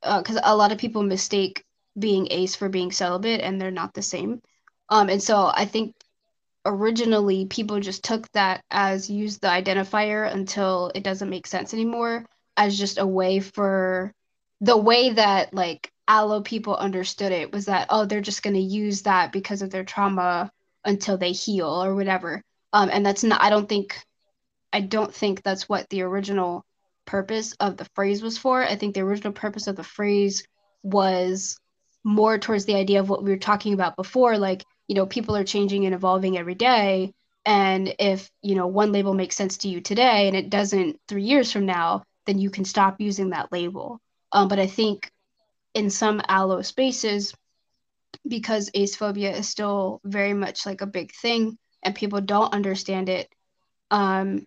Speaker 1: because uh, a lot of people mistake being ace for being celibate and they're not the same. Um, and so i think originally people just took that as use the identifier until it doesn't make sense anymore as just a way for the way that like allo people understood it was that oh they're just going to use that because of their trauma until they heal or whatever. Um, and that's not. I don't think. I don't think that's what the original purpose of the phrase was for. I think the original purpose of the phrase was more towards the idea of what we were talking about before, like you know, people are changing and evolving every day. And if you know one label makes sense to you today and it doesn't three years from now, then you can stop using that label. Um, but I think in some allo spaces, because ace phobia is still very much like a big thing and people don't understand it um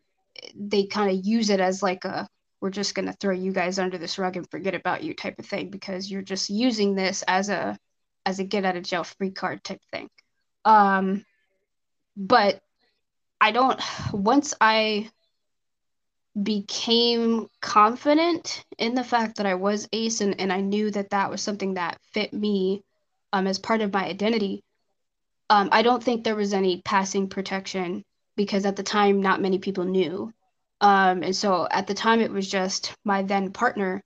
Speaker 1: they kind of use it as like a we're just going to throw you guys under this rug and forget about you type of thing because you're just using this as a as a get out of jail free card type thing. Um but i don't once i became confident in the fact that i was ace and, and i knew that that was something that fit me um, as part of my identity, um, I don't think there was any passing protection because at the time, not many people knew. Um, and so at the time, it was just my then partner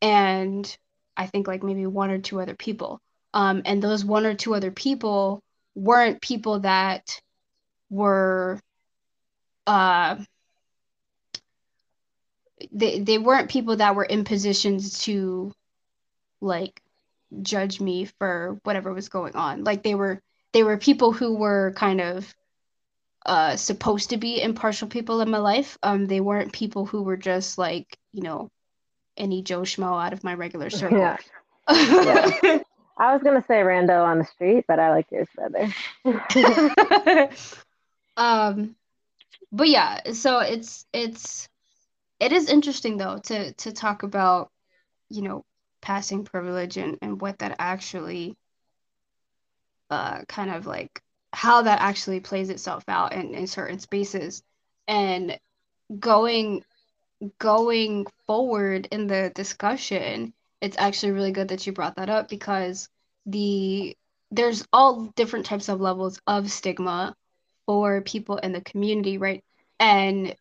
Speaker 1: and I think like maybe one or two other people. Um, and those one or two other people weren't people that were uh, they they weren't people that were in positions to like judge me for whatever was going on. Like they were they were people who were kind of uh supposed to be impartial people in my life. Um they weren't people who were just like, you know, any Joe Schmo out of my regular circle. Yeah. *laughs*
Speaker 2: yeah. I was gonna say rando on the street, but I like yours
Speaker 1: better. *laughs* um but yeah, so it's it's it is interesting though to to talk about, you know, passing privilege and, and what that actually uh, kind of like how that actually plays itself out in, in certain spaces. And going going forward in the discussion it's actually really good that you brought that up because the there's all different types of levels of stigma for people in the community right? And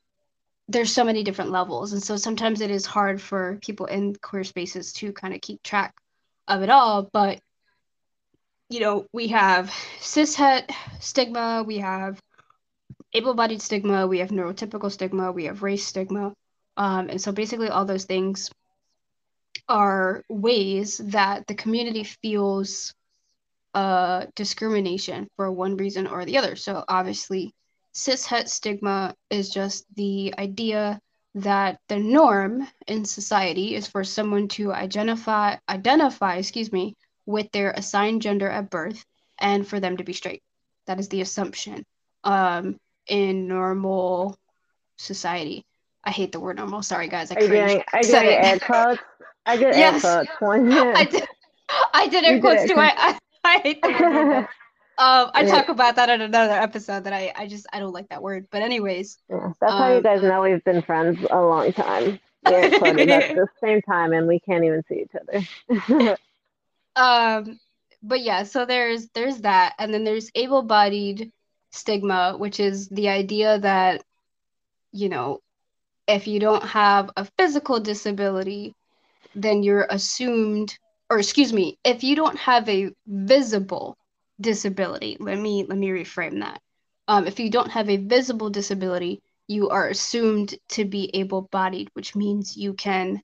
Speaker 1: there's so many different levels. And so sometimes it is hard for people in queer spaces to kind of keep track of it all but you know we have cishet stigma we have able-bodied stigma we have neurotypical stigma we have race stigma. Um, and so basically all those things are ways that the community feels uh, discrimination for one reason or the other. So obviously cishet stigma is just the idea that the norm in society is for someone to identify identify excuse me with their assigned gender at birth and for them to be straight. That is the assumption um, in normal society. I hate the word normal. Sorry guys. I
Speaker 2: doing, are you air quotes. I did *laughs* yes. air quotes. *laughs*
Speaker 1: I did, I did air quotes too. I, I, I hate the word *laughs* Um, I talk about that in another episode that I, I just I don't like that word. But anyways,
Speaker 2: yeah, that's um, how you um, guys know we've been friends a long time. *laughs* We're at the same time, and we can't even see each other. *laughs*
Speaker 1: um, but yeah, so there's there's that, and then there's able-bodied stigma, which is the idea that you know, if you don't have a physical disability, then you're assumed, or excuse me, if you don't have a visible disability, let me let me reframe that. Um, if you don't have a visible disability, you are assumed to be able-bodied, which means you can,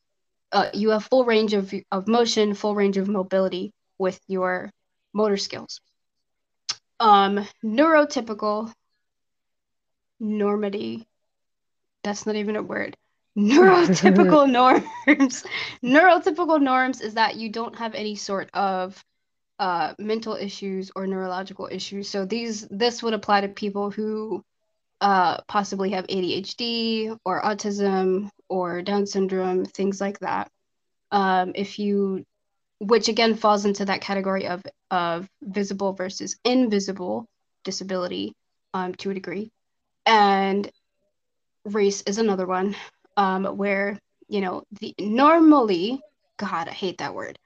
Speaker 1: uh, you have full range of of motion, full range of mobility with your motor skills. Um, neurotypical normity that's not even a word. *laughs* Neurotypical norms. Neurotypical norms is that you don't have any sort of uh, mental issues or neurological issues. So these this would apply to people who uh, possibly have ADHD or autism or Down syndrome, things like that. Um, if you, which again falls into that category of of visible versus invisible disability um, to a degree, and race is another one um, where you know the normally god i hate that word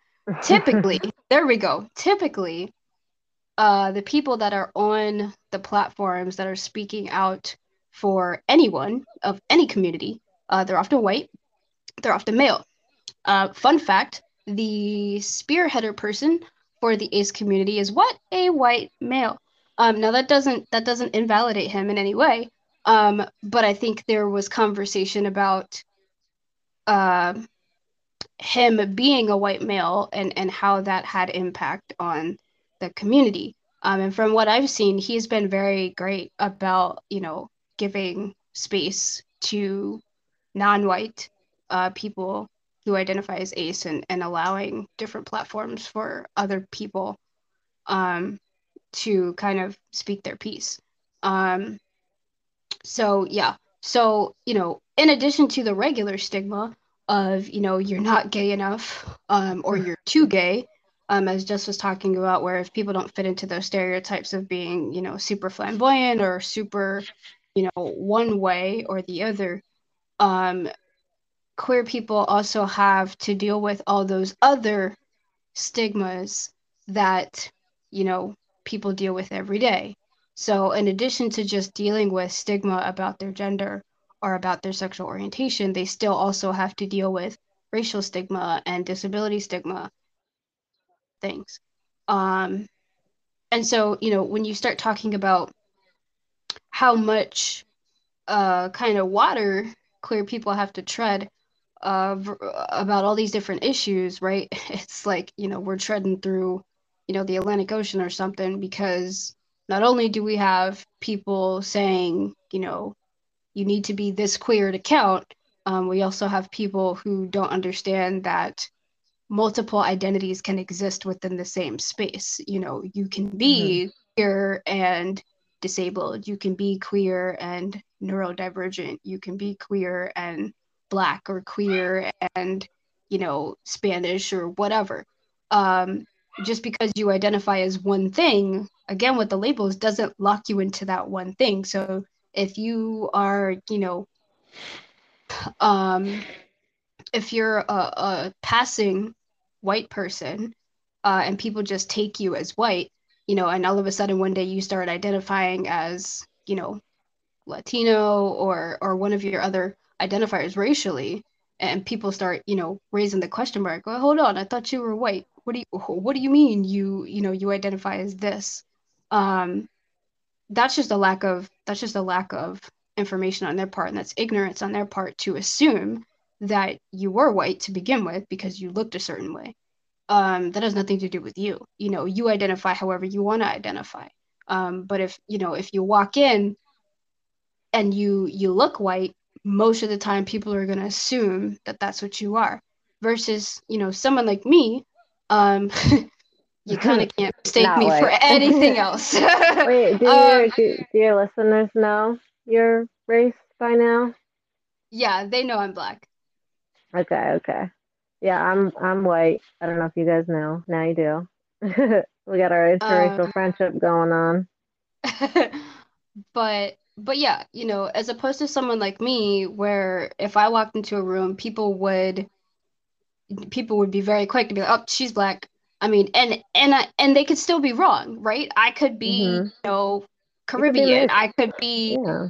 Speaker 1: typically *laughs* there we go. Typically uh, the people that are on the platforms that are speaking out for anyone of any community uh, they're often white they're often male. Uh, fun fact the spearheader person for the ace community is what? A white male. Um, now that doesn't that doesn't invalidate him in any way. Um, but I think there was conversation about uh, him being a white male and, and how that had impact on the community. Um, and from what I've seen, he's been very great about, you know, giving space to non-white uh, people who identify as ace and, and allowing different platforms for other people um, to kind of speak their piece. Um, so yeah. So, you know, in addition to the regular stigma of, you know, you're not gay enough, um, or you're too *laughs* gay, um, as Jess was talking about, where if people don't fit into those stereotypes of being, you know, super flamboyant or super, you know, one way or the other, um, queer people also have to deal with all those other stigmas that, you know, people deal with every day. So, in addition to just dealing with stigma about their gender or about their sexual orientation, they still also have to deal with racial stigma and disability stigma things. Um, and so, you know, when you start talking about how much uh, kind of water queer people have to tread uh, about all these different issues, right? *laughs* It's like, you know, we're treading through, you know, the Atlantic Ocean or something because not only do we have people saying, you know, you need to be this queer to count, um, we also have people who don't understand that multiple identities can exist within the same space. You know, you can be mm-hmm. queer and disabled, you can be queer and neurodivergent, you can be queer and black or queer and, you know, Spanish or whatever. Um, just because you identify as one thing, again with the labels, doesn't lock you into that one thing. So if you are, you know, um, if you're a, a passing white person uh, and people just take you as white, you know, and all of a sudden one day you start identifying as, you know, Latino or or one of your other identifiers racially, and people start, you know, raising the question mark. Well, hold on, I thought you were white what do you what do you mean you you know you identify as this um that's just a lack of that's just a lack of information on their part and that's ignorance on their part to assume that you were white to begin with because you looked a certain way. Um that has nothing to do with you. You know you identify however you want to identify. Um but if you know if you walk in and you you look white most of the time people are going to assume that that's what you are. Versus you know someone like me um, *laughs* you *laughs* kind of can't mistake me for *laughs* anything *laughs* else.
Speaker 2: Wait, do, um, your, do, do your listeners know your race by now?
Speaker 1: Yeah, they know I'm black.
Speaker 2: Okay, okay. Yeah, I'm I'm white. I don't know if you guys know. Now you do. we got our interracial um, friendship going on.
Speaker 1: but but yeah, you know, as opposed to someone like me, where if I walked into a room, people would people would be very quick to be like, "Oh, she's black. I mean, and and I, and they could still be wrong, right? I could be, mm-hmm. you know, Caribbean. I could be, yeah.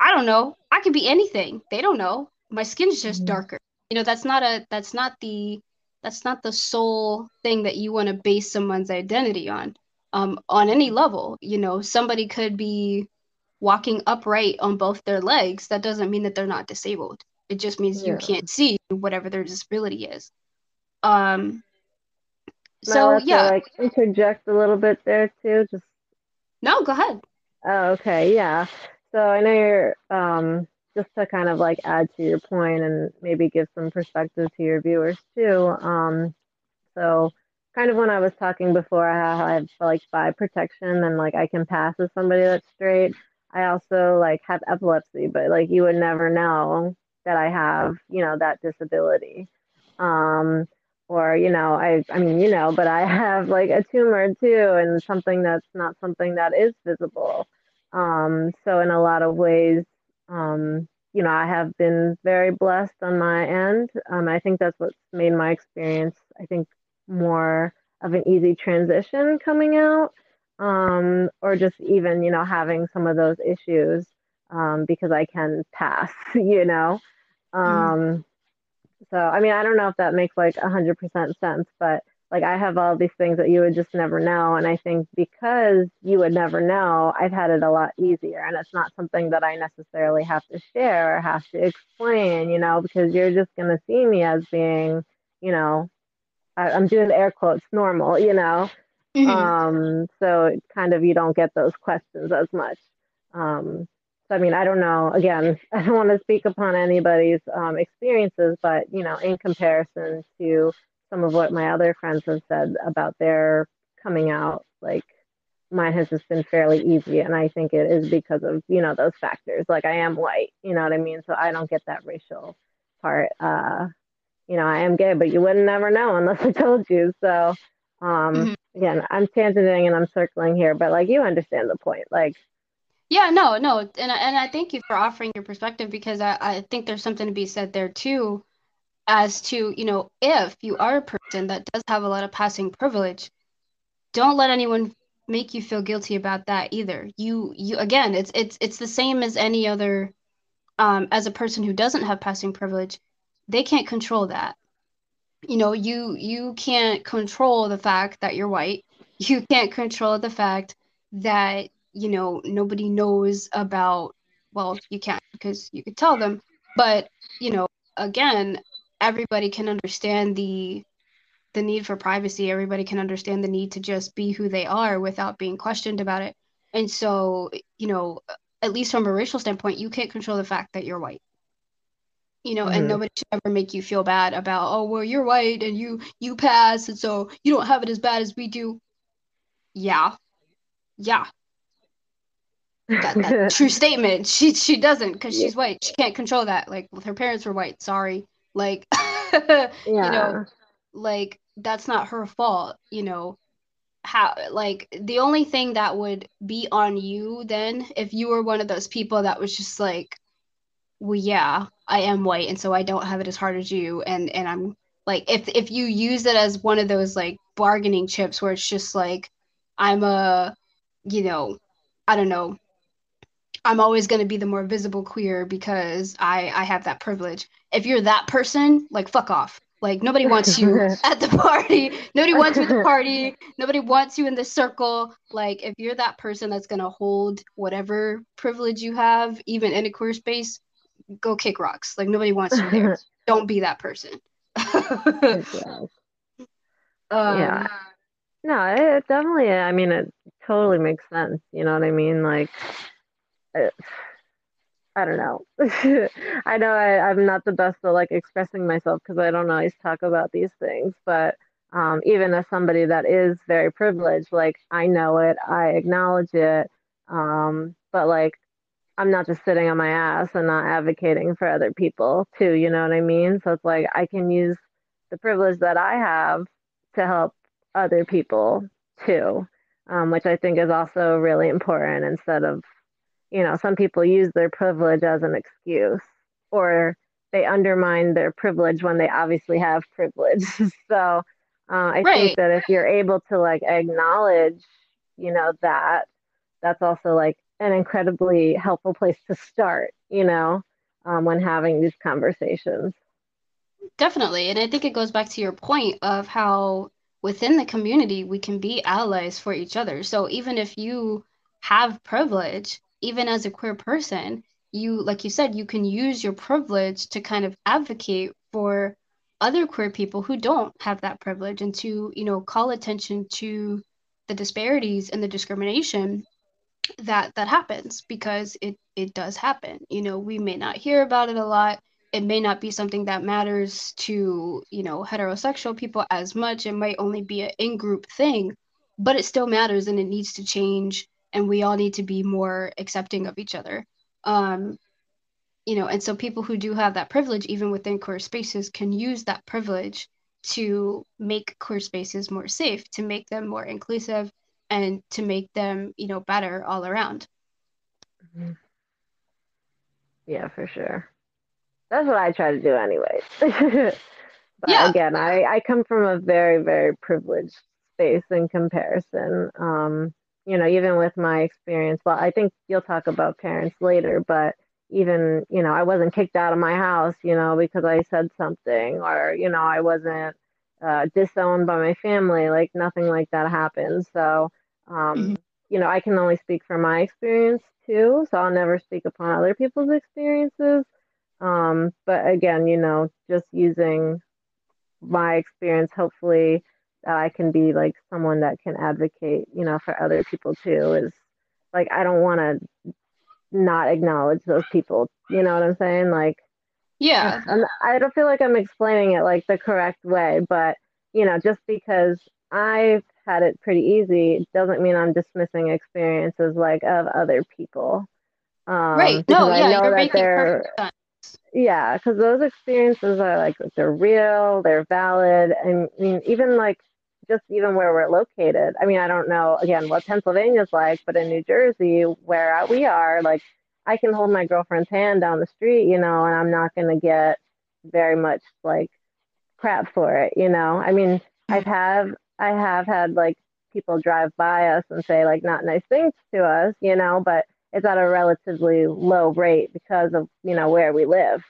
Speaker 1: I don't know. I could be anything. They don't know. My skin's just mm-hmm. darker. You know, that's not a that's not the that's not the sole thing that you want to base someone's identity on. Um, on any level, you know, somebody could be walking upright on both their legs. That doesn't mean that they're not disabled. It just means yeah. you can't see whatever their disability is. Um, so yeah,
Speaker 2: to, like interject a little bit there too. Just
Speaker 1: no, go ahead.
Speaker 2: Oh, okay, yeah. So I know you're um, just to kind of like add to your point and maybe give some perspective to your viewers too. Um, so kind of when I was talking before, I have like bi protection and like I can pass as somebody that's straight. I also like have epilepsy, but like you would never know that I have, you know, that disability. Um, or you know i i mean you know but i *laughs* have like a tumor too and something that's not something that is visible. Um so in a lot of ways um you know i have been very blessed on my end. Um i think that's what's made my experience i think more of an easy transition coming out um or just even you know having some of those issues um because i can pass *laughs* you know? Mm-hmm. So, I mean, I don't know if that makes like 100% sense, but like I have all these things that you would just never know. And I think because you would never know, I've had it a lot easier. And it's not something that I necessarily have to share or have to explain, you know, because you're just going to see me as being, you know, I, am doing air quotes normal, you know. Mm-hmm. Um, so kind of you don't get those questions as much. Um, so, I mean, I don't know. Again, *laughs* I don't want to speak upon anybody's um, experiences, but you know, in comparison to some of what my other friends have said about their coming out, like mine has just been fairly easy, and I think it is because of you know those factors. Like I am white, you know what I mean, so I don't get that racial part. Uh, you know, I am gay, but you wouldn't never know unless *laughs* I told you. So, um, mm-hmm. again, I'm tangenting and I'm circling here, but like you understand the point. Like
Speaker 1: yeah, no, no, and I, and I thank you for offering your perspective because I, I think there's something to be said there too, as to you know if you are a person that does have a lot of passing privilege, don't let anyone make you feel guilty about that either. You you again, it's it's it's the same as any other, um, as a person who doesn't have passing privilege, they can't control that. You know, you you can't control the fact that you're white. *laughs* You can't control the fact that you know nobody knows about well you can't because you could tell them but you know again everybody can understand the the need for privacy. Everybody can understand the need to just be who they are without being questioned about it. And so you know at least from a racial standpoint you can't control the fact that you're white you know mm-hmm. and nobody should ever make you feel bad about oh well you're white and you you pass and so you don't have it as bad as we do. Yeah. Yeah that, that *laughs* true statement. She she doesn't because she's white. She can't control that. Like well, her parents were white. Sorry. Like yeah. *laughs* you know, like that's not her fault. You know, how like the only thing that would be on you then if you were one of those people that was just like, well, yeah, I am white, and so I don't have it as hard as you, and and I'm like if if you use it as one of those like bargaining chips where it's just like I'm a you know I don't know I'm always going to be the more visible queer because I I have that privilege. If you're that person, like fuck off. Like nobody wants you *laughs* at the party. Nobody wants you at the *laughs* party. Nobody wants you in the circle. Like if you're that person that's going to hold whatever privilege you have even in a queer space, go kick rocks. Like nobody wants you there. *laughs* Don't be that person.
Speaker 2: um, yeah. No, it definitely I mean it totally makes sense. You know what I mean? Like I don't know. *laughs* I know I, I'm not the best at like expressing myself because I don't always talk about these things, but um, even as somebody that is very privileged, like I know it, I acknowledge it, um, but like I'm not just sitting on my ass and not advocating for other people too, you know what I mean? So it's like I can use the privilege that I have to help other people too, um, which I think is also really important instead of you know, some people use their privilege as an excuse or they undermine their privilege when they obviously have privilege. *laughs* so, Uh, I right. think that if you're able to like acknowledge, you know, that that's also like an incredibly helpful place to start, you know, um, when having these conversations.
Speaker 1: Definitely. And I think it goes back to your point of how within the community we can be allies for each other. So even if you have privilege, even as a queer person, you, like you said, you can use your privilege to kind of advocate for other queer people who don't have that privilege and to, you know, call attention to the disparities and the discrimination that that happens because it it does happen. You know, we may not hear about it a lot. It may not be something that matters to, you know, heterosexual people as much. It might only be an in-group thing, but it still matters and it needs to change and we all need to be more accepting of each other. Um, you know, and so people who do have that privilege, even within queer spaces, can use that privilege to make queer spaces more safe, to make them more inclusive, and to make them, you know, better all around.
Speaker 2: Mm-hmm. Yeah, for sure. That's what I try to do, anyways. *laughs* but yeah. again, I, I come from a very, very privileged space in comparison. Um, you know, even with my experience, well, I think you'll talk about parents later, but even, you know, I wasn't kicked out of my house, you know, because I said something or, you know, I wasn't uh, disowned by my family. Like nothing like that happened. So, um, mm-hmm. you know, I can only speak from my experience too. So I'll never speak upon other people's experiences. Um, but again, you know, just using my experience, hopefully, I can be like someone that can advocate, you know, for other people too is like I don't want to not acknowledge those people. You know what I'm saying? Like
Speaker 1: yeah.
Speaker 2: I'm, I don't feel like I'm explaining it like the correct way, but you know, just because I've had it pretty easy doesn't mean I'm dismissing experiences like of other people.
Speaker 1: Um, right. No, yeah, you're making perfect sense
Speaker 2: yeah because those experiences are like they're real they're valid and i mean even like just even where we're located. I mean i don't know again what pennsylvania's like but in new jersey where we are like i can hold my girlfriend's hand down the street you know and i'm not going to get very much like crap for it you know? I mean i've have i have had like people drive by us and say like not nice things to us you know but it's at a relatively low rate because of you know where we live.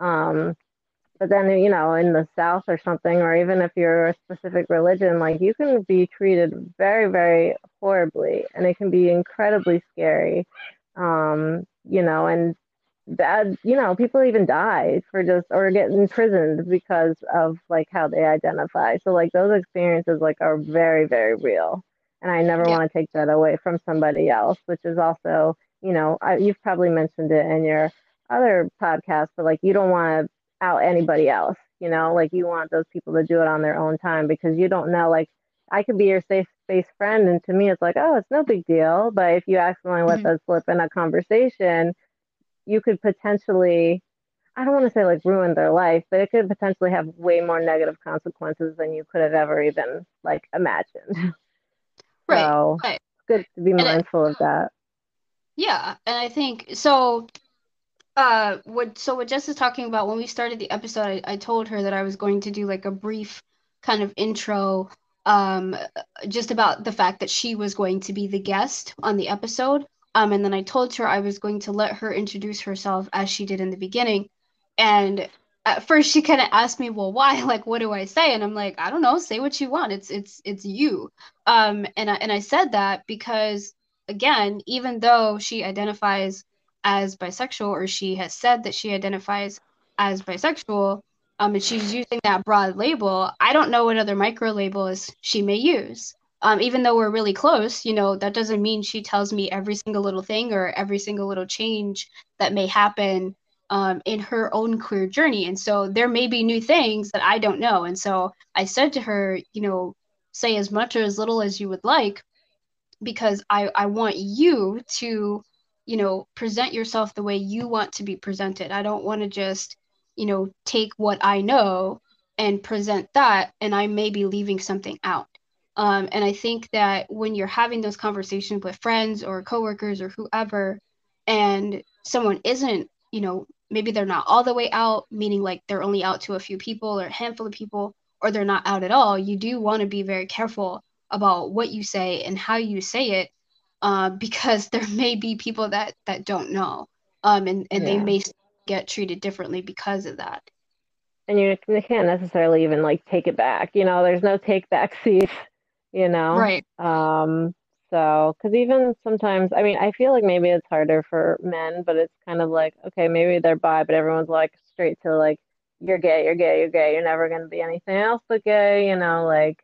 Speaker 2: Um, but then you know in the south or something or even if you're a specific religion like you can be treated very very horribly and it can be incredibly scary. Um, you know and bad you know people even die for just or get imprisoned because of like how they identify. So like those experiences like are very very real. And I never yeah. want to take that away from somebody else, which is also, you know, I, you've probably mentioned it in your other podcast, but like you don't want to out anybody else, you know, like you want those people to do it on their own time because you don't know, like I could be your safe space friend, and to me it's like, oh, it's no big deal. But if you accidentally let mm-hmm. that slip in a conversation, you could potentially I don't want to say like ruin their life, but it could potentially have way more negative consequences than you could have ever even like imagined. *laughs*
Speaker 1: Right. So right.
Speaker 2: good to be and mindful it, of that.
Speaker 1: Yeah, and I think so. Uh, what so what Jess is talking about when we started the episode, I, I told her that I was going to do like a brief kind of intro, um, just about the fact that she was going to be the guest on the episode. Um, and then I told her I was going to let her introduce herself as she did in the beginning. And at first she kind of asked me well why? *laughs* Like what do i say? And i'm like i don't know. Say what you want. It's it's it's you. Um and I, and i said that because again even though she identifies as bisexual or she has said that she identifies as bisexual um and she's using that broad label i don't know what other micro labels she may use um, even though we're really close, you know, that doesn't mean she tells me every single little thing or every single little change that may happen um, in her own queer journey. And so there may be new things that I don't know. And so I said to her, you know, say as much or as little as you would like, because I, I want you to, you know, present yourself the way you want to be presented. I don't want to just, you know, take what I know and present that, and I may be leaving something out. Um, and I think that when you're having those conversations with friends or coworkers or whoever, and someone isn't, you know, maybe they're not all the way out, meaning like they're only out to a few people or a handful of people, or they're not out at all, you do want to be very careful about what you say and how you say it, uh, because *laughs* there may be people that that don't know, um, and and yeah. they may get treated differently because of that.
Speaker 2: And you, can't necessarily even like take it back. You know, there's no take back *laughs* seat. You know,
Speaker 1: right?
Speaker 2: Um, so, because even sometimes, I mean, I feel like maybe it's harder for men, but it's kind of like, okay, maybe they're bi, but everyone's like straight to like, you're gay, you're gay, you're gay, you're never going to be anything else but gay, you know, like,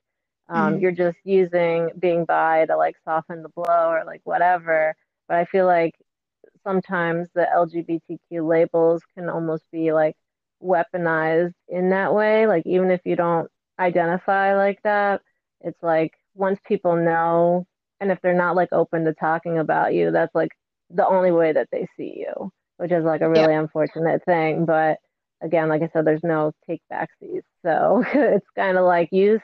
Speaker 2: um, mm-hmm. you're just using being bi to like soften the blow or like whatever. But I feel like sometimes the LGBTQ labels can almost be like weaponized in that way. Like, even if you don't identify like that, it's like once people know and if they're not like open to talking about you that's like the only way that they see you which is like a really yeah. unfortunate thing but again like i said there's no take backsies so *laughs* it's kind of like you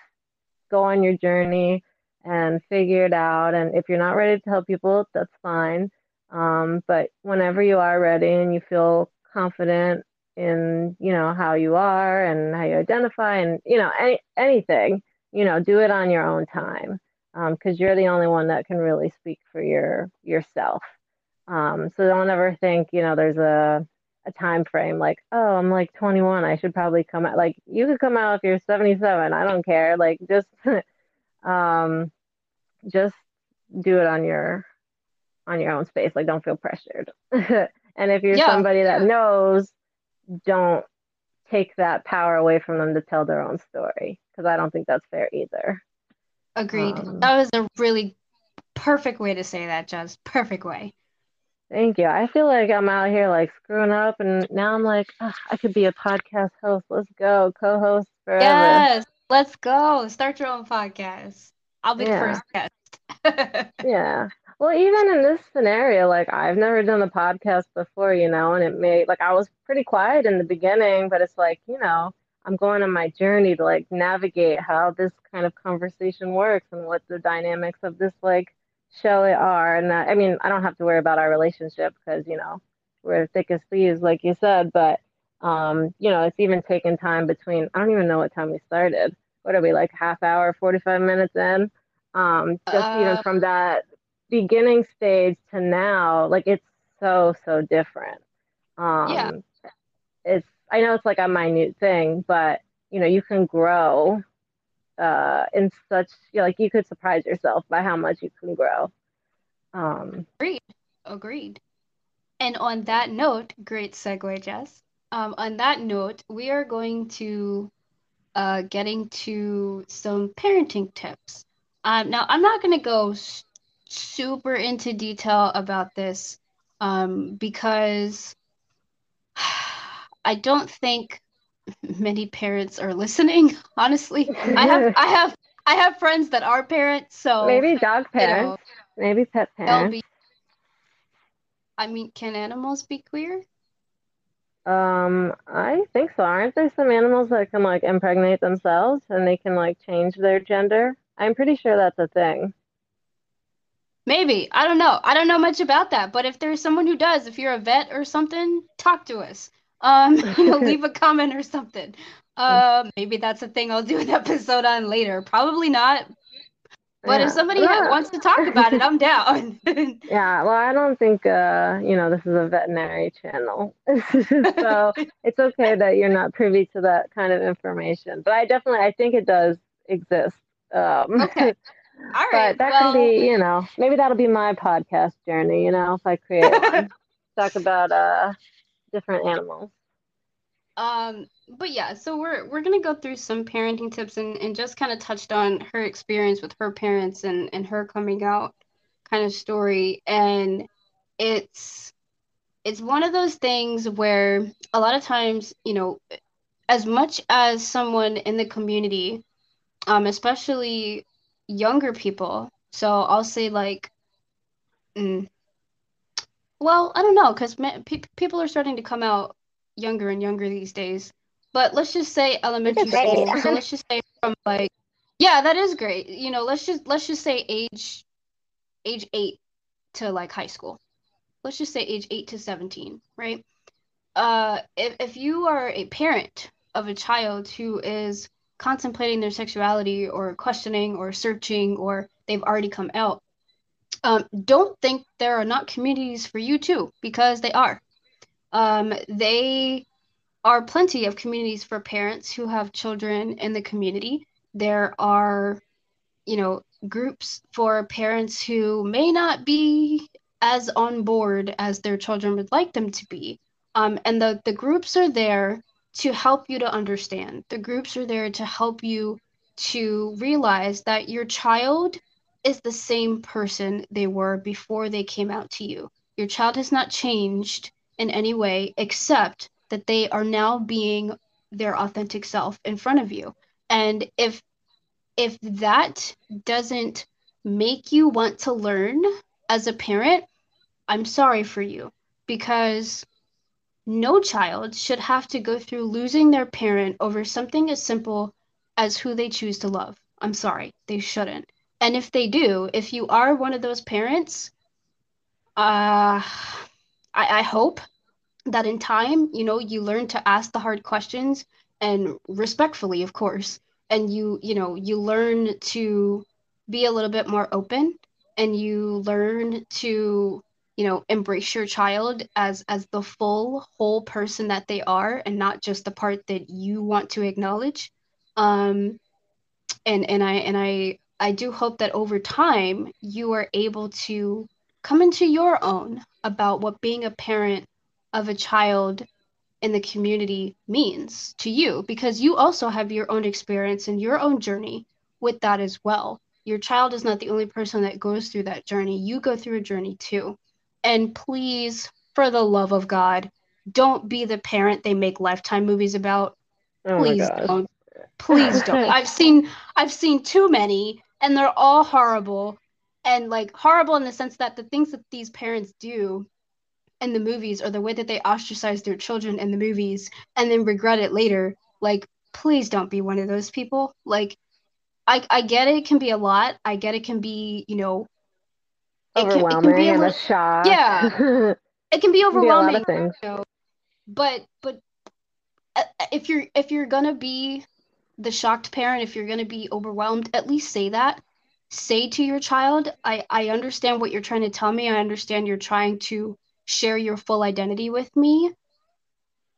Speaker 2: go on your journey and figure it out and if you're not ready to tell people that's fine um, but whenever you are ready and you feel confident in you know how you are and how you identify and you know any, anything you know do it on your own time because um, you're the only one that can really speak for your yourself. Um, so don't ever think, you know, there's a a time frame like, oh, I'm like 21, I should probably come out. Like you could come out if you're 77. I don't care. Like just *laughs* um, just do it on your on your own space. Like don't feel pressured. *laughs* and if you're yeah, somebody that yeah. knows, don't take that power away from them to tell their own story because I don't think that's fair either.
Speaker 1: Agreed. Um, that was a really perfect way to say that, Jess. Perfect way.
Speaker 2: Thank you. I feel like I'm out here like screwing up, and now I'm like, oh, I could be a podcast host. Let's go, co-host forever.
Speaker 1: Yes, let's go. Start your own podcast. I'll be yeah. the first
Speaker 2: guest. *laughs* yeah. Well, even in this scenario, like I've never done a podcast before, you know, and it may like I was pretty quiet in the beginning, but it's like, you know, I'm going on my journey to like navigate how this kind of conversation works and what the dynamics of this like show are. And that, I mean, I don't have to worry about our relationship because, you know, we're thick as thieves, like you said, but, um, you know, it's even taken time between, I don't even know what time we started. What are we like half hour, 45 minutes in? Um, just uh, even from that beginning stage to now, like it's so, so different. Um, yeah. It's, I know it's like a minute thing, but you know, you can grow uh, in such you know, like you could surprise yourself by how much you can grow. Um,
Speaker 1: Agreed. Agreed. And on that note, great segue, Jess. Um, on that note, we are going to uh, getting to some parenting tips. Um, now, I'm not going to go s- super into detail about this um, because *sighs* I don't think many parents are listening. *laughs* Honestly, I have *laughs* I have I have friends that are parents, so
Speaker 2: maybe dog parents, you know, maybe pet parents. Be,
Speaker 1: I mean, can animals be queer?
Speaker 2: Um, I think so. Aren't there some animals that can like impregnate themselves and they can like change their gender? I'm pretty sure that's a thing.
Speaker 1: Maybe. I don't know. I don't know much about that. But if there's someone who does, if you're a vet or something, talk to us um you *laughs* know *laughs* leave a comment or something. Uh maybe that's a thing i'll do an *laughs* episode on later. Probably not. But yeah. if somebody yeah. wants to talk about it i'm down.
Speaker 2: Yeah well i don't think uh you know this is a veterinary channel. So it's okay that you're not privy to that kind of information but i definitely i think it does exist um okay. All right but that well, can be you know maybe that'll be my podcast journey you know if i create one. Talk about uh different animals.
Speaker 1: Um, but yeah, so we're we're gonna go through some parenting tips and, and just kind of touched on her experience with her parents and, and her coming out kind of story. And it's it's one of those things where a lot of times, you know, as much as someone in the community, um, especially younger people, so I'll say like mm, well, I don't know, because pe- people are starting to come out younger and younger these days. But let's just say elementary school. so let's just say from like, yeah, that is great. You know, let's just let's just say age, age eight to like high school. Let's just say age eight to seventeen, right? Uh, if if you are a parent of a child who is contemplating their sexuality or questioning or searching or they've already come out, um, don't think there are not communities for you too, because they are. Um, they are plenty of communities for parents who have children in the community. There are, you know, groups for parents who may not be as on board as their children would like them to be. Um, and the, the groups are there to help you to understand. The groups are there to help you to realize that your child is the same person they were before they came out to you. Your child has not changed in any way except that they are now being their authentic self in front of you. And if if that doesn't make you want to learn as a parent, I'm sorry for you because no child should have to go through losing their parent over something as simple as who they choose to love. I'm sorry, they shouldn't. And if they do, if you are one of those parents, uh, I, I hope that in time, you know, you learn to ask the hard questions and respectfully, of course, and you, you know, you learn to be a little bit more open and you learn to you know embrace your child as as the full whole person that they are and not just the part that you want to acknowledge. Um and and i and i i do hope that over time you are able to come into your own about what being a parent of a child in the community means to you because you also have your own experience and your own journey with that as well your child is not the only person that goes through that journey you go through a journey too and please, for the love of God, don't be the parent they make lifetime movies about.
Speaker 2: Oh
Speaker 1: please don't. Please don't. *laughs* I've seen I've seen too many and they're all horrible. And like horrible in the sense that the things that these parents do in the movies or the way that they ostracize their children in the movies and then regret it later. Like, please don't be one of those people. Like I, I get it, can be a lot. I get it can be, you know,
Speaker 2: overwhelming it can, it can and a, a shock.
Speaker 1: Yeah, *laughs* it can be overwhelming. Can be you know, but but uh, if you're if you're gonna be the shocked parent, if you're gonna be overwhelmed, at least say that. Say to your child, I I understand what you're trying to tell me. I understand you're trying to share your full identity with me,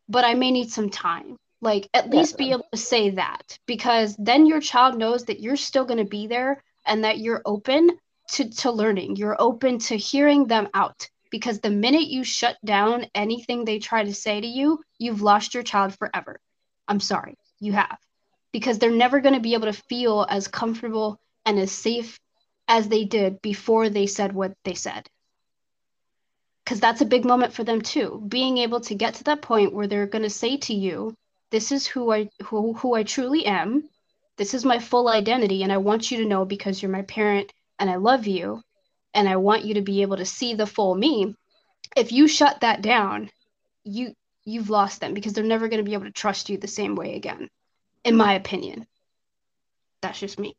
Speaker 1: but I may need some time. Like at least be able to say that because then your child knows that you're still going to be there and that you're open to, to learning. You're open to hearing them out because the minute you shut down anything they try to say to you, you've lost your child forever. I'm sorry, you have. Because they're never going to be able to feel as comfortable and as safe as they did before they said what they said. Because that's a big moment for them too. Being able to get to that point where they're going to say to you, this is who I who, who I truly am. This is my full identity and I want you to know because you're my parent and I love you and I want you to be able to see the full me. If you shut that down, you you've lost them because they're never going to be able to trust you the same way again. In my opinion. That's just me.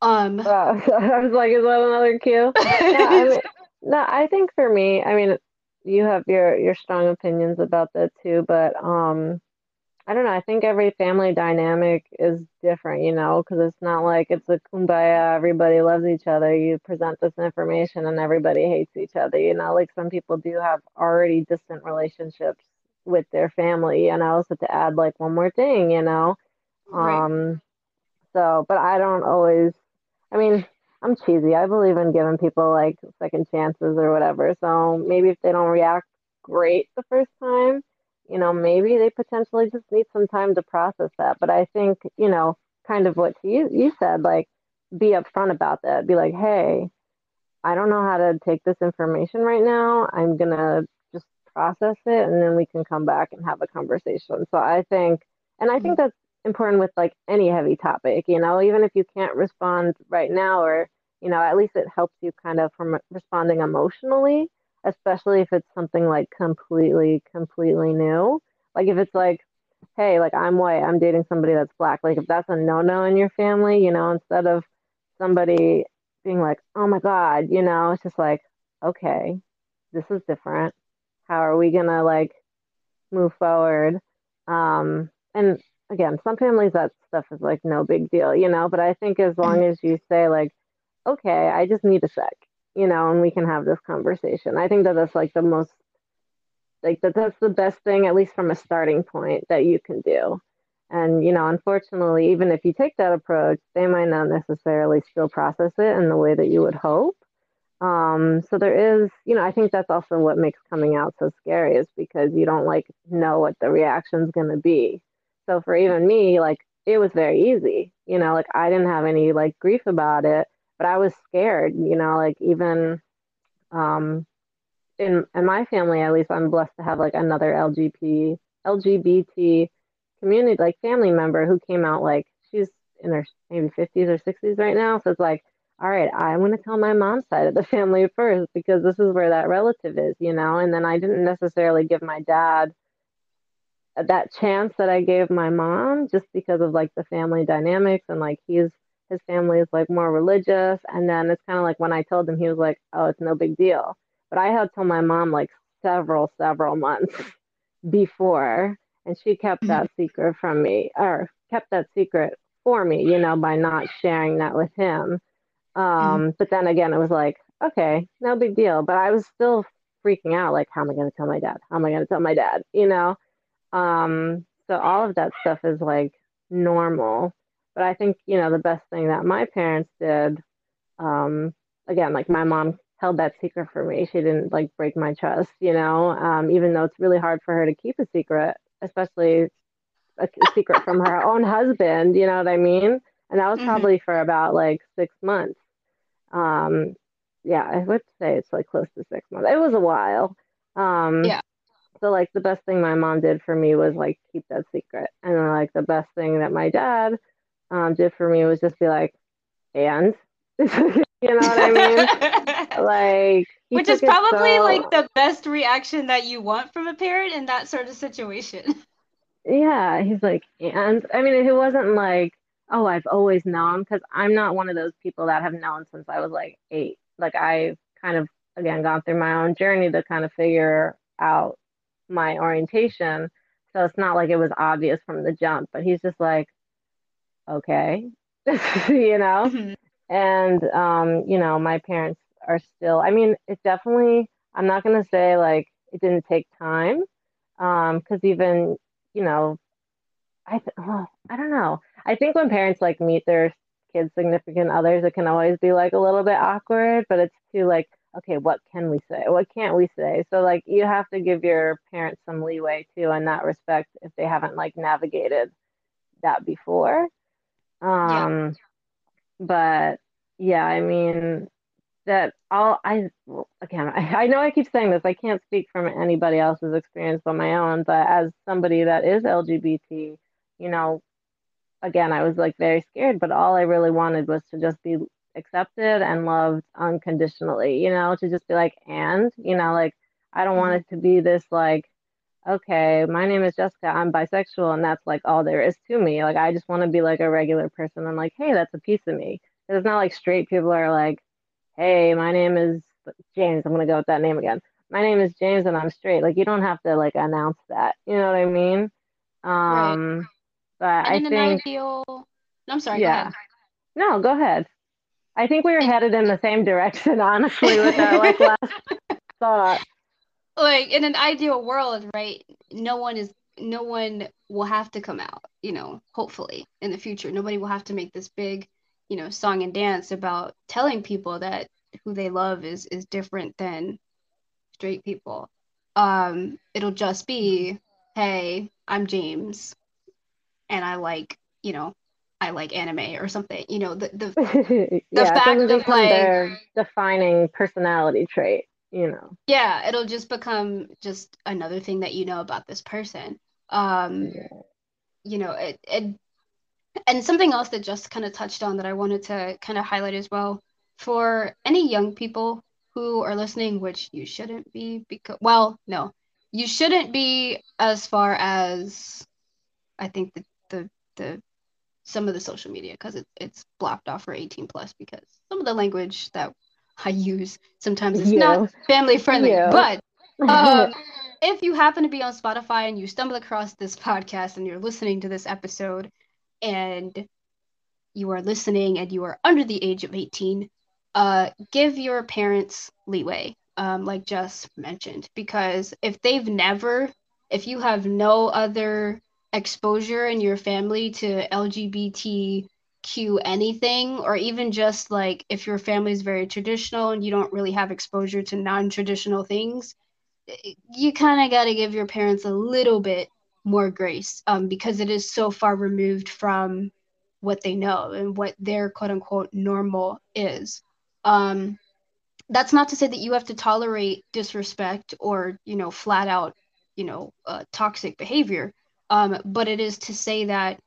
Speaker 1: Um *laughs*
Speaker 2: I was like, is that another cue? yeah, I mean, *laughs* no, I think for me, I mean, you have your your strong opinions about that too, but um I don't know. I think every family dynamic is different, you know, because it's not like it's a kumbaya, everybody loves each other. You present this information and everybody hates each other, you know, like some people do have already distant relationships with their family. And I also have to add like one more thing, you know. Right. Um so but I don't always I mean, I'm cheesy. I believe in giving people like second chances or whatever. So maybe if they don't react great the first time, you know, maybe they potentially just need some time to process that. But I think, you know, kind of what you you said, like be upfront about that. Be like, hey, I don't know how to take this information right now. I'm gonna just process it and then we can come back and have a conversation. So I think and I think that's important with like any heavy topic, you know, even if you can't respond right now or, you know, at least it helps you kind of from responding emotionally especially if it's something like completely, completely new. Like if it's like, hey, like I'm white, I'm dating somebody that's black. Like if that's a no no in your family, you know, instead of somebody being like, oh my God, you know, it's just like, okay, this is different. How are we gonna like move forward? Um, and again, some families that stuff is like no big deal, you know, but I think as long as you say like, okay, I just need a sec, you know, and we can have this conversation. I think that that's like the most like that that's the best thing at least from a starting point that you can do. And you know, unfortunately, even if you take that approach, they might not necessarily still process it in the way that you would hope. Um, so there is, you know, I think that's also what makes coming out so scary is because you don't like know what the reaction's going to be. So for even me, like it was very easy, you know, like I didn't have any like grief about it, but I was scared, you know, like even um in in my family at least I'm blessed to have like another LGBT LGBT community like family member who came out like she's in her maybe 50s or 60s right now. So it's like all right, I'm going to tell my mom's side of the family first because this is where that relative is, you know? And then I didn't necessarily give my dad that chance that I gave my mom just because of like the family dynamics and like he's his family is like more religious. And then it's kind of like when I told him, he was like, oh, it's no big deal. But I had told my mom like several, several months *laughs* before, and she kept mm-hmm. that secret from me or kept that secret for me, you know, by not sharing that with him. Um, mm-hmm. But then again, it was like, okay, no big deal. But I was still freaking out, like, how am I going to tell my dad? How am I going to tell my dad? You know? Um, so all of that stuff is like normal. But I think, you know, the best thing that my parents did, um, again, like my mom held that secret for me. She didn't like break my trust, you know, um, even though it's really hard for her to keep a secret, especially a secret from her own husband, you know what I mean? And that was mm-hmm. probably for about like six months. Um, yeah, I would say it's like close to six months. It was a while. Um,
Speaker 1: yeah.
Speaker 2: So like the best thing my mom did for me was like keep that secret, and then like the best thing that my dad um, did for me was just be like, and *laughs* you know what I mean? *laughs* like,
Speaker 1: which is probably so... like the best reaction that you want from a parent in that sort of situation. *laughs*
Speaker 2: Yeah, he's like, and I mean, it wasn't like oh, I've always known because I'm not one of those people that have known since I was like eight. Like I've kind of again gone through my own journey to kind of figure out my orientation. So it's not like it was obvious from the jump, but he's just like, okay, *laughs* you know? Mm-hmm. And, um, you know, my parents are still, I mean, it definitely, I'm not going to say like it didn't take time. Um, cause even, you know, I, th- oh, I don't know. I think when parents like meet their kids' significant others, it can always be like a little bit awkward, but it's too like, okay, what can we say? What can't we say? So like you have to give your parents some leeway too in that respect if they haven't like navigated that before. Um yeah. but yeah, I mean that all I again I, I know I keep saying this, I can't speak from anybody else's experience but my own, but as somebody that is LGBT, you know, again, I was like very scared, but all I really wanted was to just be accepted and loved unconditionally, you know, to just be like, and, you know, like, I don't want mm-hmm. it to be this like, okay, my name is Jessica, I'm bisexual, and that's like all there is to me. Like, I just want to be like a regular person. I'm like, hey, that's a piece of me. It's not like straight people are like, hey, my name is James. I'm going to go with that name again. My name is James and I'm straight. Like, you don't have to like announce that. You know what I mean? Um, right but and I in think, an
Speaker 1: ideal, I'm sorry. Yeah. Go
Speaker 2: no, go ahead. I think we were headed in the same direction, *laughs* honestly, with that like *laughs* last thought.
Speaker 1: Like in an ideal world, right? No one is, no one will have to come out. You know, hopefully in the future, nobody will have to make this big, you know, song and dance about telling people that who they love is is different than straight people. Um, it'll just be, hey, I'm James and I like, you know, I like anime or something. You know, the the, *laughs* the
Speaker 2: yeah, fact of like their defining personality trait. You know.
Speaker 1: Yeah, it'll just become just another thing that you know about this person. Um, yeah. You know, it, it and something else that just kind of touched on that I wanted to kind of highlight as well for any young people who are listening, which you shouldn't be because well, no, you shouldn't be as far as I think the the the some of the social media because it, it's blocked off for 18 plus because some of the language that I use sometimes is not family friendly. But *laughs* um, if you happen to be on Spotify and you stumble across this podcast and you're listening to this episode and you are listening and you are under the age of 18, uh, give your parents leeway, um, like Jess mentioned, because if they've never, if you have no other exposure in your family to LGBTQ anything, or even just like if your family is very traditional and you don't really have exposure to non traditional things, you kind of got to give your parents a little bit more grace um, because it is so far removed from what they know and what their quote unquote normal is. Um, that's not to say that you have to tolerate disrespect or, you know, flat out, you know, uh, toxic behavior. Um, but it is to say that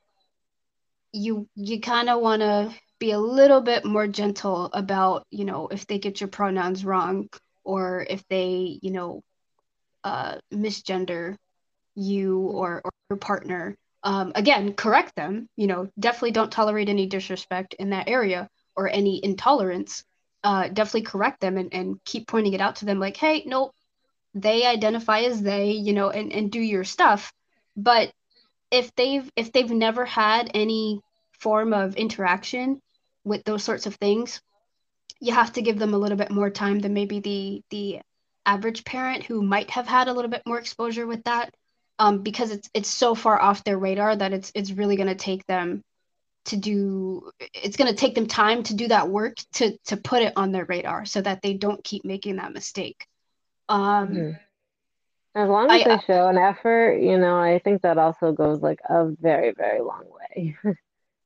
Speaker 1: you you kind of want to be a little bit more gentle about, you know, if they get your pronouns wrong or if they, you know, uh, misgender you or, or your partner. Um, again correct them you know definitely don't tolerate any disrespect in that area or any intolerance. Uh, definitely correct them and, and keep pointing it out to them like hey nope they identify as they you know and, and do your stuff but if they've if they've never had any form of interaction with those sorts of things you have to give them a little bit more time than maybe the the average parent who might have had a little bit more exposure with that um, because it's it's so far off their radar that it's it's really going to take them to do it's going to take them time to do that work to to put it on their radar so that they don't keep making that mistake um mm-hmm.
Speaker 2: As long as I, they uh, show an effort you know i think that also goes like a very very long way. *laughs*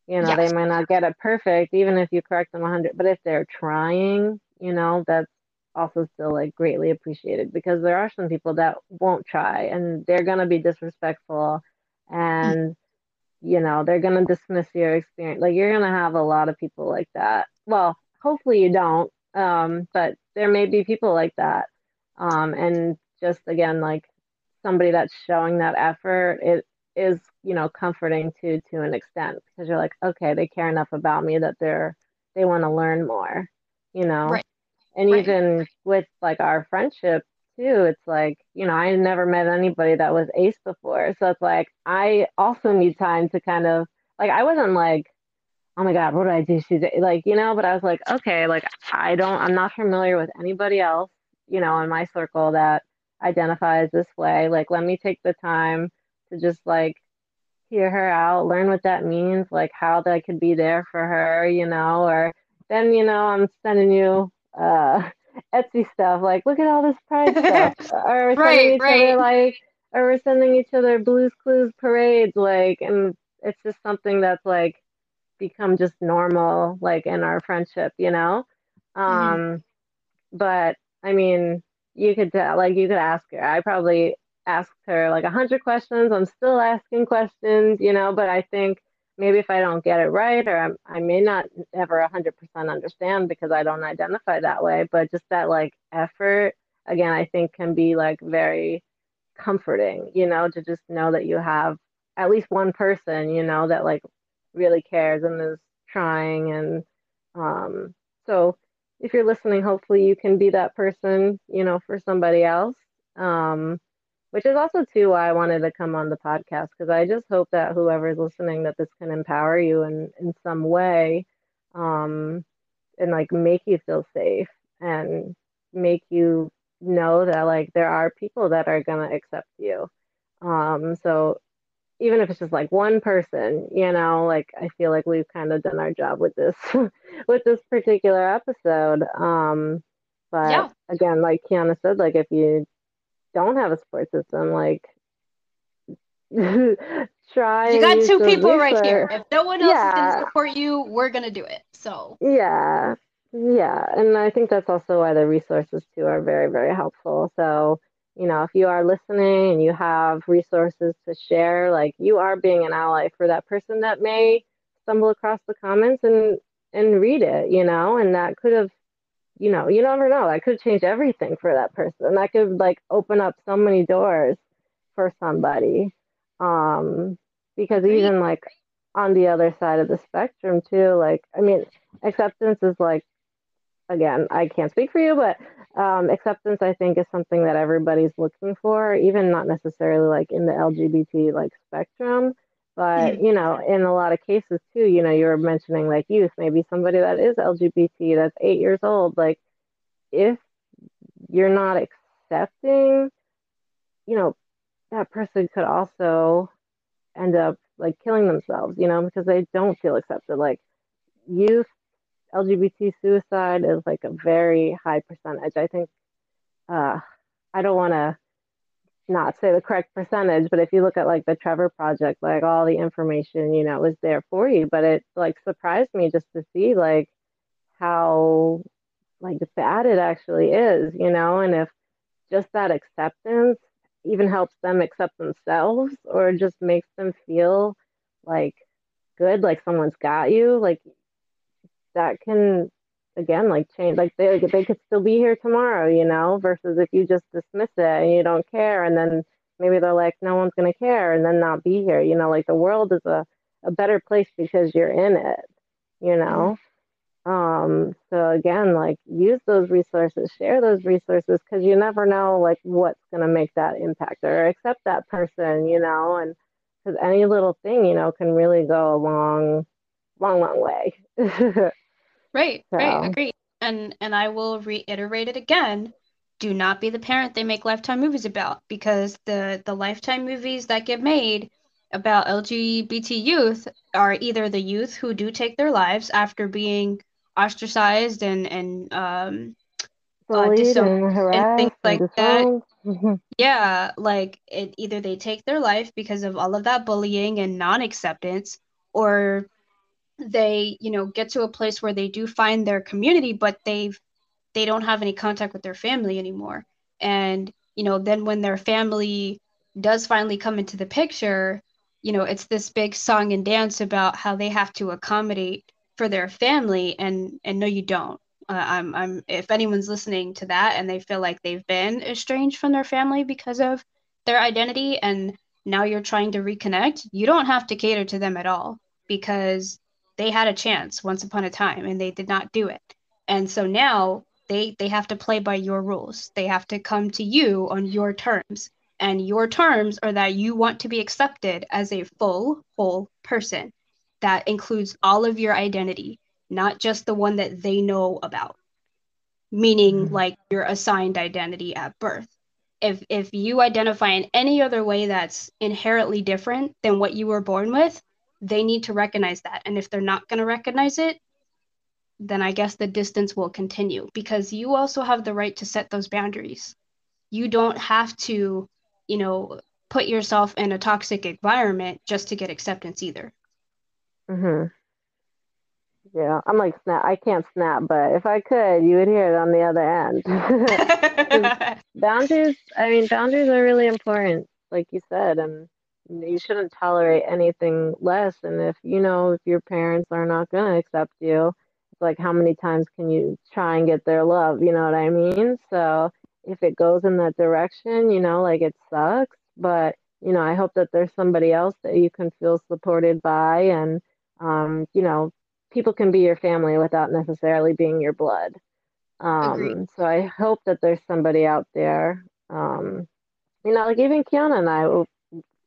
Speaker 2: You know yes. they might not get it perfect even if you correct them 100 but if they're trying you know that's also still like greatly appreciated because there are some people that won't try and they're going to be disrespectful and you know they're going to dismiss your experience. Like you're going to have a lot of people like that. Well hopefully you don't um but there may be people like that um and just again like somebody that's showing that effort it is you know comforting to to an extent because you're like okay they care enough about me that they're they want to learn more you know?
Speaker 1: Right.
Speaker 2: And right. even with like our friendship too it's like you know i never met anybody that was ace before. So it's like i also need time to kind of like i wasn't like oh my god what do i do? She's like you know but i was like okay like i don't i'm not familiar with anybody else you know in my circle that identifies this way like let me take the time to just like hear her out learn what that means like how that could be there for her you know or then you know i'm sending you uh *laughs* Etsy stuff. Like, look at all this pride *laughs* stuff. or we're right, sending each right. other like, or we're sending each other Blues Clues parades. Like, and it's just something that's like become just normal, like in our friendship, you know. Mm-hmm. Um, mm-hmm. but I mean, you could tell, like, you could ask her. I probably asked her like a hundred questions. I'm still asking questions, you know. But I think maybe if I don't get it right, or I'm, i may not ever 100% understand because I don't identify that way, but just that like effort, again, I think can be like very comforting, you know, to just know that you have at least one person, you know, that like really cares and is trying. And um, so if you're listening, hopefully you can be that person, you know, for somebody else. Um, which is also too why I wanted to come on the podcast because I just hope that whoever's listening that this can empower you in in some way um and like make you feel safe and make you know that like there are people that are to accept you um so even if it's just like one person you know like i feel like we've kind of done our job with this *laughs* with this particular episode um but yeah. again like kiana said like if you don't have a support system, like *laughs* try.
Speaker 1: You got two people right here. If no one else yeah. is gonna support you, we're gonna do it. So
Speaker 2: yeah, yeah, and I think that's also why the resources too are very very helpful. So you know, if you are listening and you have resources to share, like you are being an ally for that person that may stumble across the comments and and read it, you know, and that could have you know, you never know. That could change everything for that person. That could like open up so many doors for somebody. Um, because even like on the other side of the spectrum too, like I mean, acceptance is like again, I can't speak for you, but um, acceptance I think is something that everybody's looking for, even not necessarily like in the LGBT like spectrum. But
Speaker 1: Mhm.
Speaker 2: you know, in a lot of cases too, you know, you were mentioning like youth, maybe somebody that is LGBT that's eight years old, like if you're not accepting, you know, that person could also end up like killing themselves, you know, because they don't feel accepted. Like youth LGBT suicide is like a very high percentage. I think uh I don't want to not say the correct percentage, but if you look at like the Trevor Project, like all the information, you know, was there for you. But it like surprised me just to see like how like bad it actually is, you know, and if just that acceptance even helps them accept themselves or just makes them feel like good, like someone's got you, like that can again like change like they they could still be here tomorrow, you know, versus if you just dismiss it and you don't care and then maybe they're like no one's going to care and then not be here, you know, like the world is a a better place because you're in it, you know. Um, so again, like use those resources, share those resources because you never know like what's gonna make that impact or accept that person, you know, and because any little thing, you know, can really go a long, long, long way. *laughs*
Speaker 1: Right, right, agree. And and I will reiterate it again. Do not be the parent they make Lifetime movies about because the the Lifetime movies that get made about LGBT youth are either the youth who do take their lives after being ostracized and and um uh disowned
Speaker 2: and
Speaker 1: and things
Speaker 2: harassed and
Speaker 1: like that. *laughs* Yeah, like it either they take their life because of all of that bullying and non-acceptance, or they, you know, get to a place where they do find their community, but they've they don't have any contact with their family anymore. And, you know, then when their family does finally come into the picture, you know, it's this big song and dance about how they have to accommodate for their family and and no you don't. Uh, I'm I'm if anyone's listening to that and they feel like they've been estranged from their family because of their identity and now you're trying to reconnect, you don't have to cater to them at all because they had a chance once upon a time and they did not do it. And so now they they have to play by your rules. They have to come to you on your terms. And your terms are that you want to be accepted as a full, whole person that includes all of your identity, not just the one that they know about, meaning
Speaker 2: Mhm.
Speaker 1: like your assigned identity at birth. If if you identify in any other way that's inherently different than what you were born with, they need to recognize that. And if they're not going to recognize it, then I guess the distance will continue because you also have the right to set those boundaries. You don't have to, you know, put yourself in a toxic environment just to get acceptance either.
Speaker 2: Mhm. Yeah, I'm like snap. I can't snap, but if I could, you would hear it on the other end. *laughs* *laughs* Boundaries, I mean, boundaries are really important, like you said, and you shouldn't tolerate anything less. And if you know if your parents are not going to accept you, it's like how many times can you try and get their love? You know what I mean? So if it goes in that direction, you know, like it sucks, but you know, I hope that there's somebody else that you can feel supported by, and um, you know, people can be your family without necessarily being your blood. Um, so I hope that there's somebody out there. Um, you know, like even Kiana and I,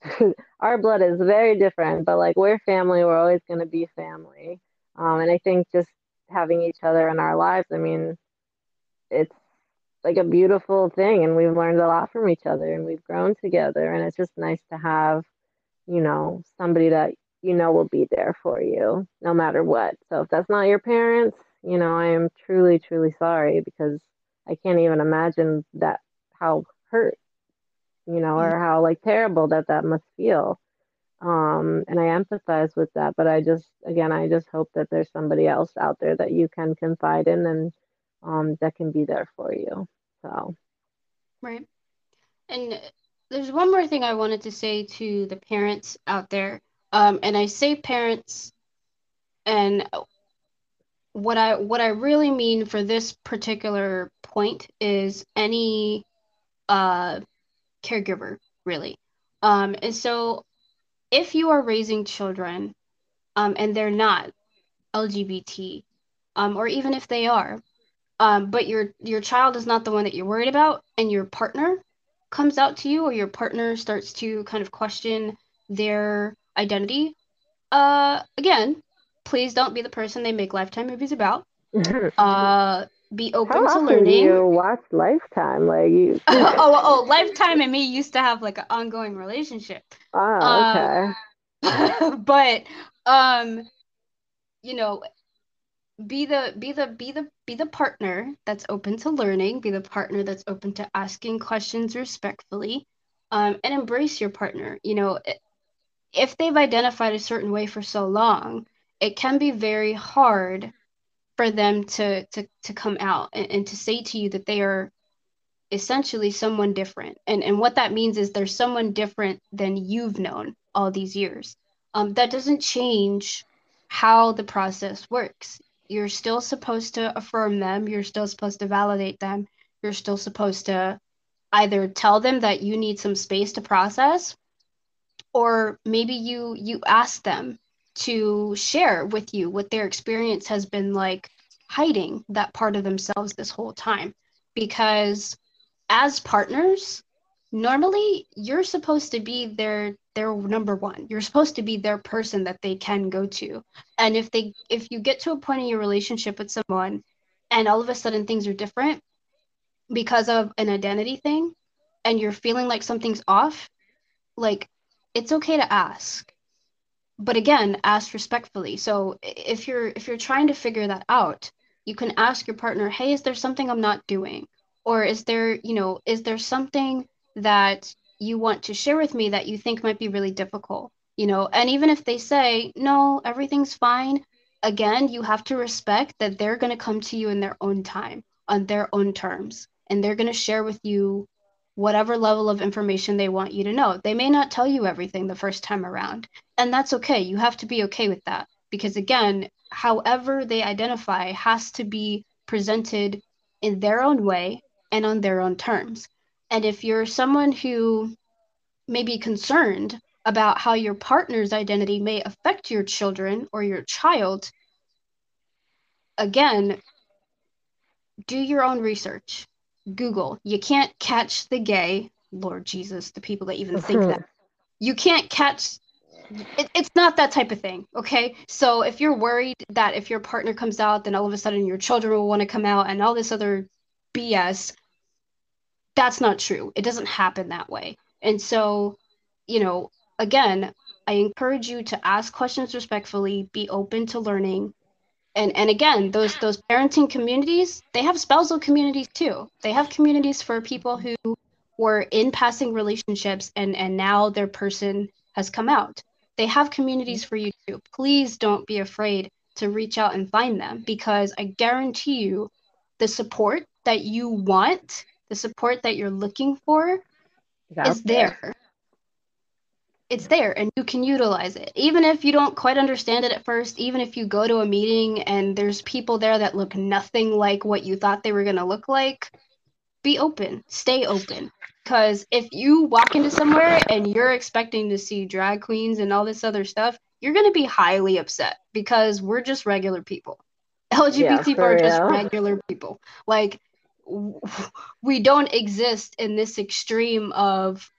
Speaker 2: *laughs* our blood is very different, but like we're family, we're always going to be family. Um, and I think just having each other in our lives, I mean, it's like a beautiful thing, and we've learned a lot from each other, and we've grown together, and it's just nice to have, you know, somebody that you know will be there for you no matter what. So if that's not your parents, you know, I am truly, truly sorry because I can't even imagine that how hurt, you know,
Speaker 1: Mhm.
Speaker 2: or how like terrible that that must feel. Um, and I empathize with that, but I just, again, I just hope that there's somebody else out there that you can confide in and um, that can be there for you. So,
Speaker 1: Right. And there's one more thing I wanted to say to the parents out there. Um, and I say parents, and what I what I really mean for this particular point is any uh caregiver, really. Um, and so if you are raising children, um, and they're not LGBT, um, or even if they are, um, but your your child is not the one that you're worried about, and your partner comes out to you, or your partner starts to kind of question their identity, uh, again, please don't be the person they make Lifetime movies about. *laughs* uh, be open
Speaker 2: How
Speaker 1: to
Speaker 2: often
Speaker 1: learning.
Speaker 2: do you watch Lifetime? Like *laughs* you?
Speaker 1: oh, oh, Lifetime and me used to have like an ongoing relationship.
Speaker 2: Oh, okay.
Speaker 1: Uh, *laughs* but um, you know, be the be the be the be the partner that's open to learning. Be the partner that's open to asking questions respectfully, um, and embrace your partner. You know, if they've identified a certain way for so long, it can be very hard for them to to to come out and, and to say to you that they are essentially someone different. And and what that means is there's someone different than you've known all these years. Um, that doesn't change how the process works. You're still supposed to affirm them. You're still supposed to validate them. You're still supposed to either tell them that you need some space to process or maybe you you ask them to share with you what their experience has been like hiding that part of themselves this whole time. Because as partners normally you're supposed to be their their number one. You're supposed to be their person that they can go to. And if they if you get to a point in your relationship with someone and all of a sudden things are different because of an identity thing and you're feeling like something's off like it's okay to ask but again ask respectfully. So if you're if you're trying to figure that out you can ask your partner hey is there something i'm not doing? Or is there you know is there something that you want to share with me that you think might be really difficult you know? And even if they say no everything's fine again you have to respect that they're going to come to you in their own time on their own terms and they're going to share with you whatever level of information they want you to know. They may not tell you everything the first time around, and that's okay. You have to be okay with that because, again, however they identify has to be presented in their own way and on their own terms. And if you're someone who may be concerned about how your partner's identity may affect your children or your child, again, do your own research Google. You can't catch the gay. Lord Jesus, the people that even think mm-hmm. that. You can't catch. It, it's not that type of thing, okay? So if you're worried that if your partner comes out, then all of a sudden your children will want to come out and all this other BS, that's not true. It doesn't happen that way. And so, you know, again, I encourage you to ask questions respectfully, be open to learning, and and again those those parenting communities they have spousal communities too. They have communities for people who were in passing relationships and and now their person has come out. They have communities mm-hmm. for you too. Please don't be afraid to reach out and find them because i guarantee you the support that you want the support that you're looking for is there. there it's there and you can utilize it. Even if you don't quite understand it at first, even if you go to a meeting and there's people there that look nothing like what you thought they were going to look like, be open, stay open. Because if you walk into somewhere and you're expecting to see drag queens and all this other stuff, you're going to be highly upset because we're just regular people. *laughs* LGBT yeah, people are just regular people. Like, *laughs* we don't exist in this extreme of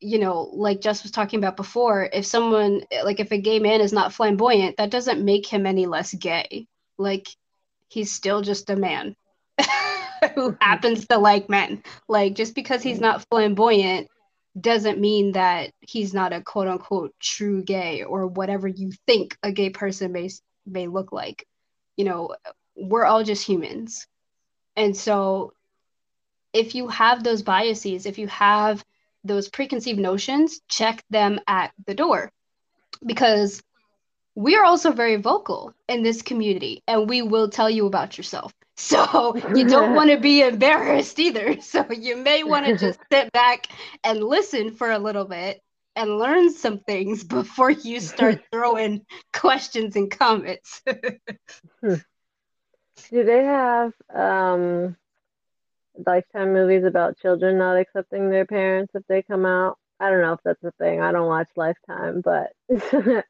Speaker 1: you know, like Jess was talking about before, if someone, like if a gay man is not flamboyant, that doesn't make him any less gay. Like he's still just a man *laughs* who happens to like men. Like just because he's not flamboyant doesn't mean that he's not a quote unquote true gay or whatever you think a gay person may may look like. You know, we're all just humans. And so if you have those biases, if you have those preconceived notions, check them at the door. Because we are also very vocal in this community and we will tell you about yourself. *laughs* So you don't want to be embarrassed either. *laughs* So you may want to *laughs* just sit back and listen for a little bit and learn some things before you start throwing questions and comments.
Speaker 2: Do they have um Lifetime movies about children not accepting their parents if they come out. I don't know if that's a thing. I don't watch Lifetime, but *laughs*
Speaker 1: uh,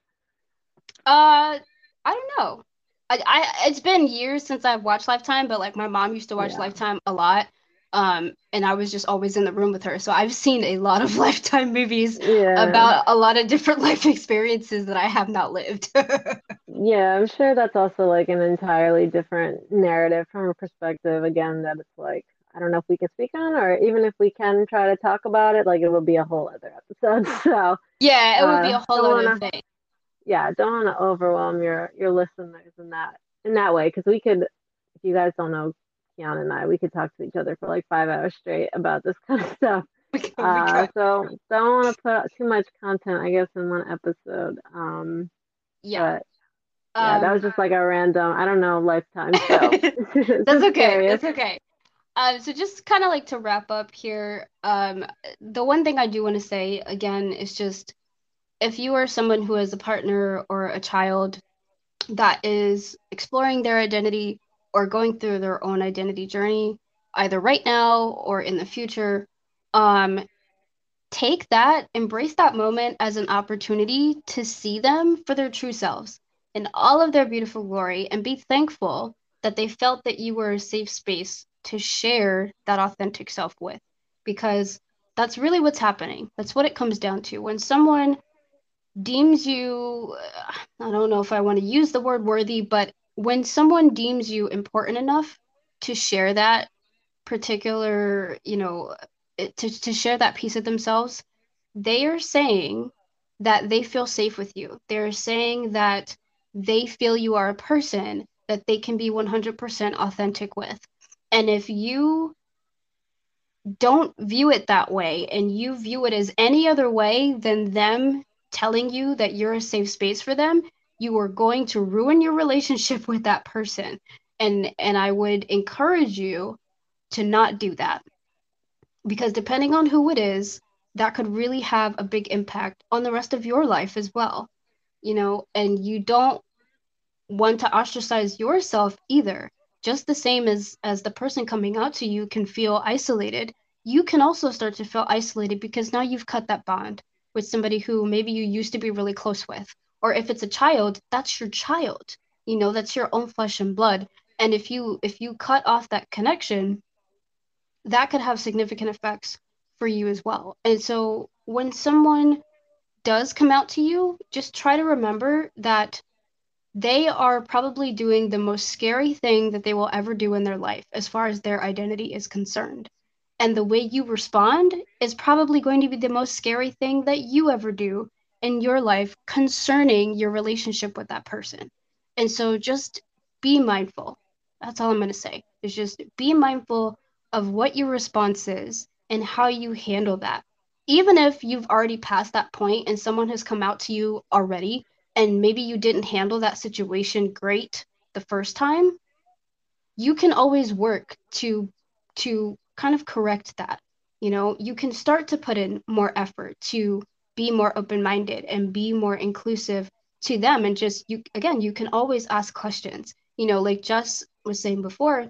Speaker 1: I don't know. I, I it's been years since I've watched Lifetime, but like my mom used to watch yeah. Lifetime a lot. Um, and I was just always in the room with her. So I've seen a lot of *laughs* Lifetime movies yeah. about a lot of different *laughs* life experiences that I have not lived.
Speaker 2: yeah, I'm sure that's also like an entirely different narrative from a perspective, again, that it's like, I don't know if we can speak on, or even if we can try to talk about it, like it would be a whole other episode. *laughs* So
Speaker 1: yeah, it would be a uh, whole other wanna, thing.
Speaker 2: Yeah, don't want to overwhelm your your listeners in that in that way because we could, if you guys don't know Kiana and I, we could talk to each other for like five hours straight about this *laughs* kind of stuff. *laughs* Uh, so don't want to put out too much content, I guess, in one episode. Um, yeah. But, yeah, um, that was just like a random, I don't know, lifetime show.
Speaker 1: That's okay. That's okay. Um, so just kind of like to wrap up here, um, the one thing I do want to say again is just if you are someone who has a partner or a child that is exploring their identity or going through their own identity journey, either right now or in the future, um, take that, embrace that moment as an opportunity to see them for their true selves in all of their beautiful glory and be thankful that they felt that you were a safe space to share that authentic self with because that's really what's happening. That's what it comes down to. When someone deems you, uh, I don't know if I want to use the word worthy, but when someone deems you important enough to share that particular, you know, uh, to, to share that piece of themselves, they are saying that they feel safe with you. They're saying that they feel you are a person that they can be 100% authentic with. And if you don't view it that way and you view it as any other way than them telling you that you're a safe space for them, you are going to ruin your relationship *laughs* with that person. And and i would encourage you to not do that. Because depending on who it is that could really have a big impact on the rest of your life as well you know? And you don't want to ostracize yourself either just the same as as the person coming out to you can feel isolated you can also start to feel isolated because now you've cut that bond with somebody who maybe you used to be really close with. Or if it's a child that's your child you know that's your own flesh and blood. And if you if you cut off that connection that could have significant effects for you as well. And so when someone does come out to you just try to remember that they are probably doing the most scary thing that they will ever do in their life as far as their identity is concerned and the way you respond is probably going to be the most scary thing that you ever do in your life concerning your relationship with that person. And so just be mindful. That's all I'm going to say. Is just be mindful of what your response is and how you handle that. Even if you've already passed that point and someone has come out to you already and maybe you didn't handle that situation great the first time, you can always work to to kind of correct that. You know, you can start to put in more effort to be more open minded and be more inclusive to them and just you again you can always ask questions you know like Jess was saying before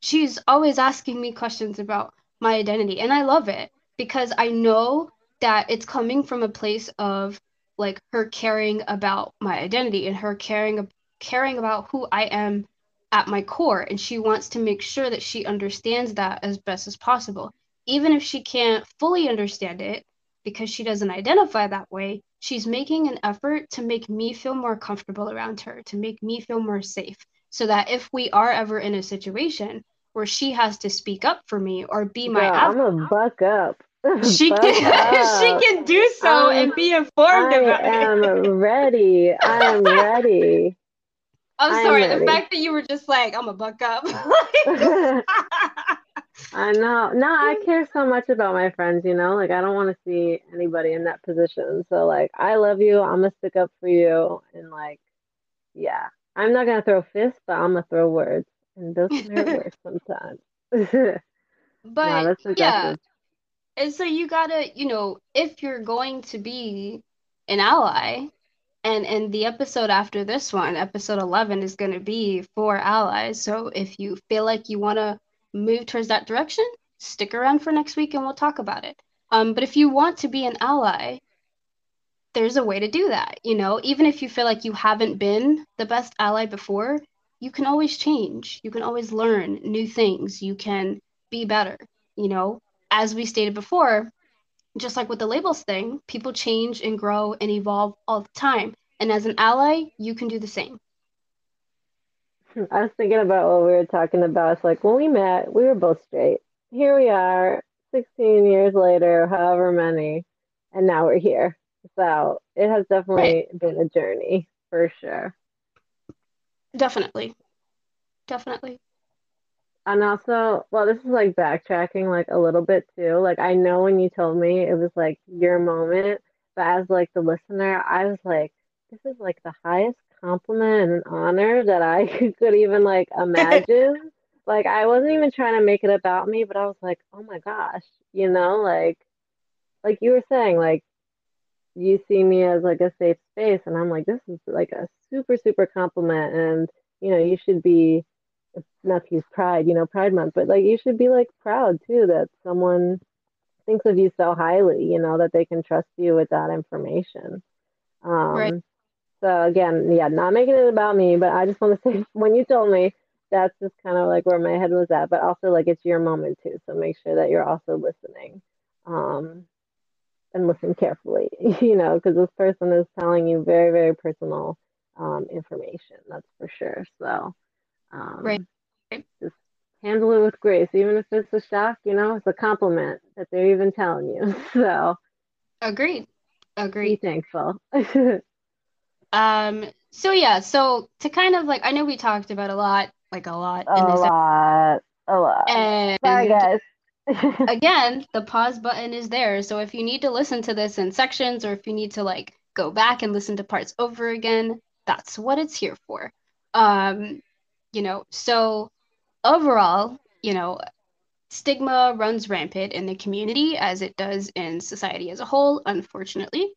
Speaker 1: she's always asking me questions about my identity and I love it because I know that it's coming from a place of like her caring about my identity and her caring caring about who I am at my core and she wants to make sure that she understands that as best as possible even if she can't fully understand it because she doesn't identify that way, she's making an effort to make me feel more comfortable around her, to make me feel more safe. So that if we are ever in a situation where she has to speak up for me or be my
Speaker 2: yeah, I'm gonna buck up.
Speaker 1: She can *laughs* she can do so I'm, and be informed
Speaker 2: I
Speaker 1: about
Speaker 2: am it. I am ready. I am ready.
Speaker 1: I'm *laughs* sorry, I'm the fact that you were just like, I'm a buck up. *laughs*
Speaker 2: I know. No, I care so much about my friends, you know? Like I don't want to see anybody in that position. So like I love you. I'm gonna stick up for you and like yeah. I'm not gonna throw fists, but I'm gonna throw words. And those hurt worse sometimes.
Speaker 1: but no, yeah. And so you gotta, you know, if you're going to be an ally, and and the episode after this one, episode 11 is to be for allies. So if you feel like you want to move towards that direction, stick around for next week and we'll talk about it. Um, but if you want to be an ally, there's a way to do that. You know, even if you feel like you haven't been the best ally before, you can always change. You can always learn new things. You can be better. You know, as we stated before, just like with the labels thing, people change and grow and evolve all the time. And as an ally, you can do the same.
Speaker 2: Hmm, I was thinking about what we were talking about. It's like when we met, we were both straight. Here we are, 16 years later, however many, and now we're here. So it has definitely right. been a journey for sure.
Speaker 1: Definitely. Definitely.
Speaker 2: And also, well, this is like backtracking like a little bit too. Like I know when you told me it was like your moment, but as like the listener, I was like, this is like the highest compliment and honor that I *laughs* could even like imagine. *laughs* like I wasn't even trying to make it about me, but I was like, oh my gosh, you know, like like you were saying, like you see me as like a safe space and I'm like, this is like a super, super compliment and you know, you should be not to use pride, you know, pride month, but like you should be like proud too that someone thinks of you so highly, you know, that they can trust you with that information. Um, right. So again, yeah, not making it about me, but I just want to *laughs* say when you told me, that's just kind of like where my head was at. But also like it's your moment too, so make sure that you're also listening, um, and listen carefully, *laughs* you know, because this person is telling you very very personal um, information. That's for sure. So um,
Speaker 1: right,
Speaker 2: just handle it with grace, even if it's a shock. You know, it's a compliment that they're even telling you. *laughs* So
Speaker 1: agreed. Agreed.
Speaker 2: Be thankful. *laughs*
Speaker 1: Um, so yeah, so to kind of like, I know we talked about a lot, like a lot,
Speaker 2: a lot, a lot.
Speaker 1: And
Speaker 2: Sorry, guys. *laughs*
Speaker 1: again, the pause button is there. So if you need to listen to this in sections, or if you need to like go back and listen to parts over again, that's what it's here for. Um, you know, so overall, you know, stigma runs rampant in the community as it does in society as a whole, unfortunately.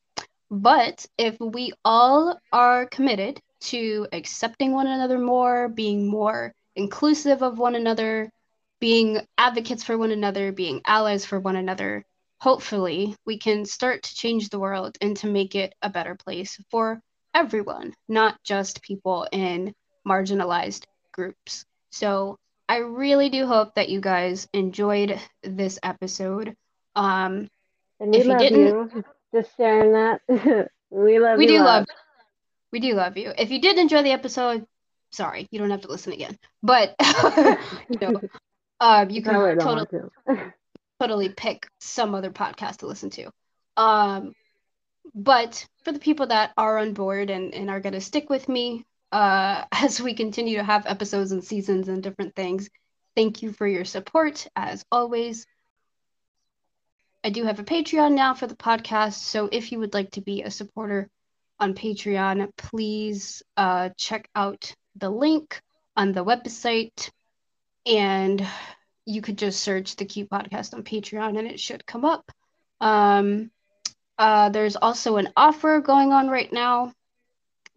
Speaker 1: But if we all are committed to accepting one another more, being more inclusive of one another, being advocates for one another, being allies for one another, hopefully we can start to change the world and to make it a better place for everyone, not just people in marginalized groups. So I really do hope that you guys enjoyed this episode. Um,
Speaker 2: and we love you just sharing that. *laughs* we love
Speaker 1: we
Speaker 2: do
Speaker 1: love. love we do love you. If you did enjoy the episode, sorry, you don't have to listen again. But *laughs* you know, um, you can totally to. *laughs* totally pick some other podcast to listen to. Um, but for the people that are on board and, and are going to stick with me uh, *laughs* as we continue to have episodes and seasons and different things, thank you for your support as always. I do have a Patreon now for the podcast. So if you would like to be a supporter on Patreon, please uh, check out the link on the website. And you could just search the Q podcast on Patreon and it should come up. Um, uh, there's also an offer going on right now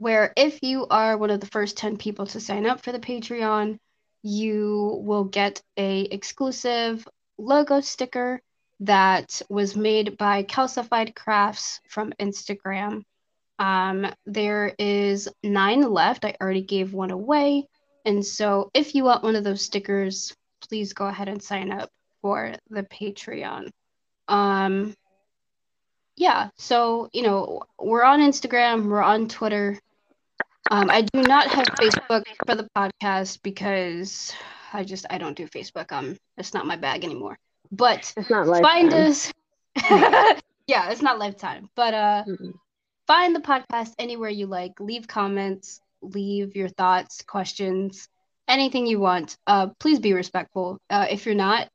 Speaker 1: where if you are one of the first 10 people to sign up for the Patreon, you will get a exclusive logo sticker that was made by Calcified Crafts from Instagram. Um, there is nine left. I already gave one away. And so if you want one of those stickers, please go ahead and sign up for the Patreon. Um, yeah, so, you know, we're on Instagram, we're on Twitter. Um, I do not have Facebook for the podcast because I just I don't do Facebook. Um, it's not my bag anymore. But find us. *laughs* yeah, it's not lifetime. But uh, mm-hmm. find the podcast anywhere you like. Leave comments. Leave your thoughts, questions, anything you want. Uh, please be respectful. Uh, if you're not,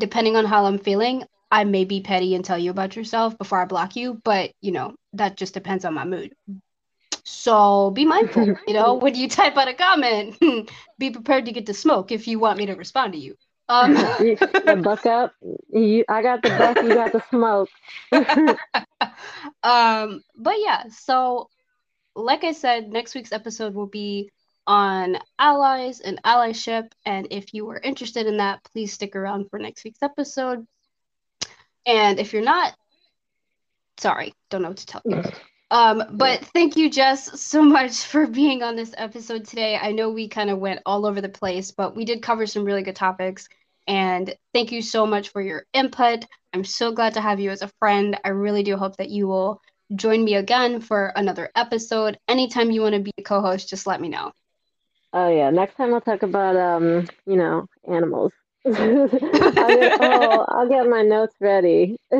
Speaker 1: depending on how I'm feeling, I may be petty and tell you about yourself before I block you. But you know that just depends on my mood. So be mindful, *laughs* you know, when you type out a comment, *laughs* be prepared to get the smoke if you want me to respond to you. Um,
Speaker 2: the *laughs* buck up. You, I got the buck. You got the smoke.
Speaker 1: um, but yeah. So, like I said, next week's episode will be on allies and allyship. And if you are interested in that, please stick around for next week's episode. And if you're not, sorry, don't know what to tell you. Um, but thank you, Jess, so much for being on this episode today. I know we kind of went all over the place, but we did cover some really good topics. And thank you so much for your input. I'm so glad to have you as a friend. I really do hope that you will join me again for another episode. Anytime you want to be a co host, just let me know.
Speaker 2: Oh, yeah. Next time I'll talk about, um, you know, animals. *laughs* I'll, get, oh, I'll get my notes ready. *laughs*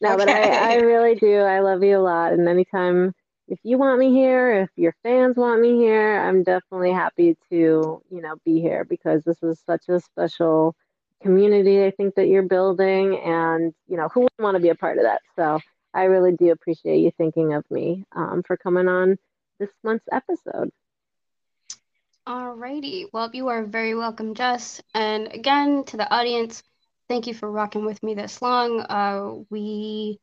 Speaker 2: No, okay. but I, I really do. I love you a lot. And anytime if you want me here, if your fans want me here, I'm definitely happy to, you know, be here because this is such a special community I think that you're building and, you know, who wouldn't want to be a part of that? So I really do appreciate you thinking of me um, for coming on this month's episode.
Speaker 1: Alrighty. Well, you are very welcome, Jess. And again, to the audience, Thank you for rocking with me this long. Uh, we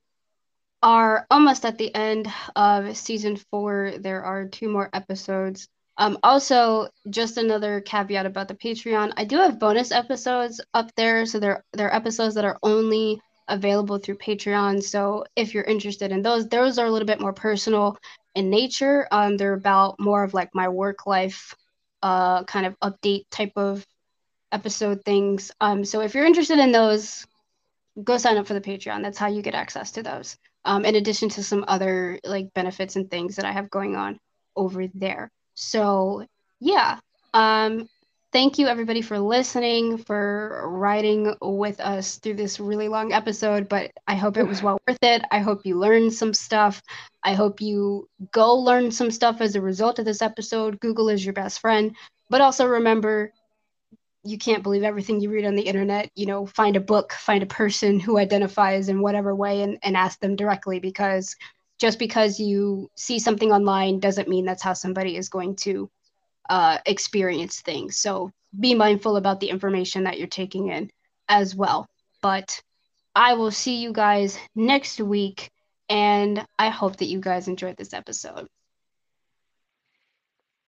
Speaker 1: are almost at the end of season four. There are two more episodes. Um, also, just another caveat about the Patreon. I do have bonus episodes up there, so there there are episodes that are only available through Patreon. So if you're interested in those, those are a little bit more personal in nature. Um, they're about more of like my work life, uh, kind of update type of episode things. Um, so if you're interested in those, go sign up for the Patreon. That's how you get access to those. Um, in addition to some other like benefits and things that I have going on over there. So yeah. Um, thank you everybody for listening, for riding with us through this really long episode, but I hope it was well worth it. I hope you learned some stuff. I hope you go learn some stuff as a result of this episode. Google is your best friend, but also remember you can't believe everything you read on the internet. You know, find a book, find a person who identifies in whatever way and, and ask them directly because just because you see something online doesn't mean that's how somebody is going to uh, experience things. So be mindful about the information that you're taking in as well. But I will see you guys next week, and I hope that you guys enjoyed this episode.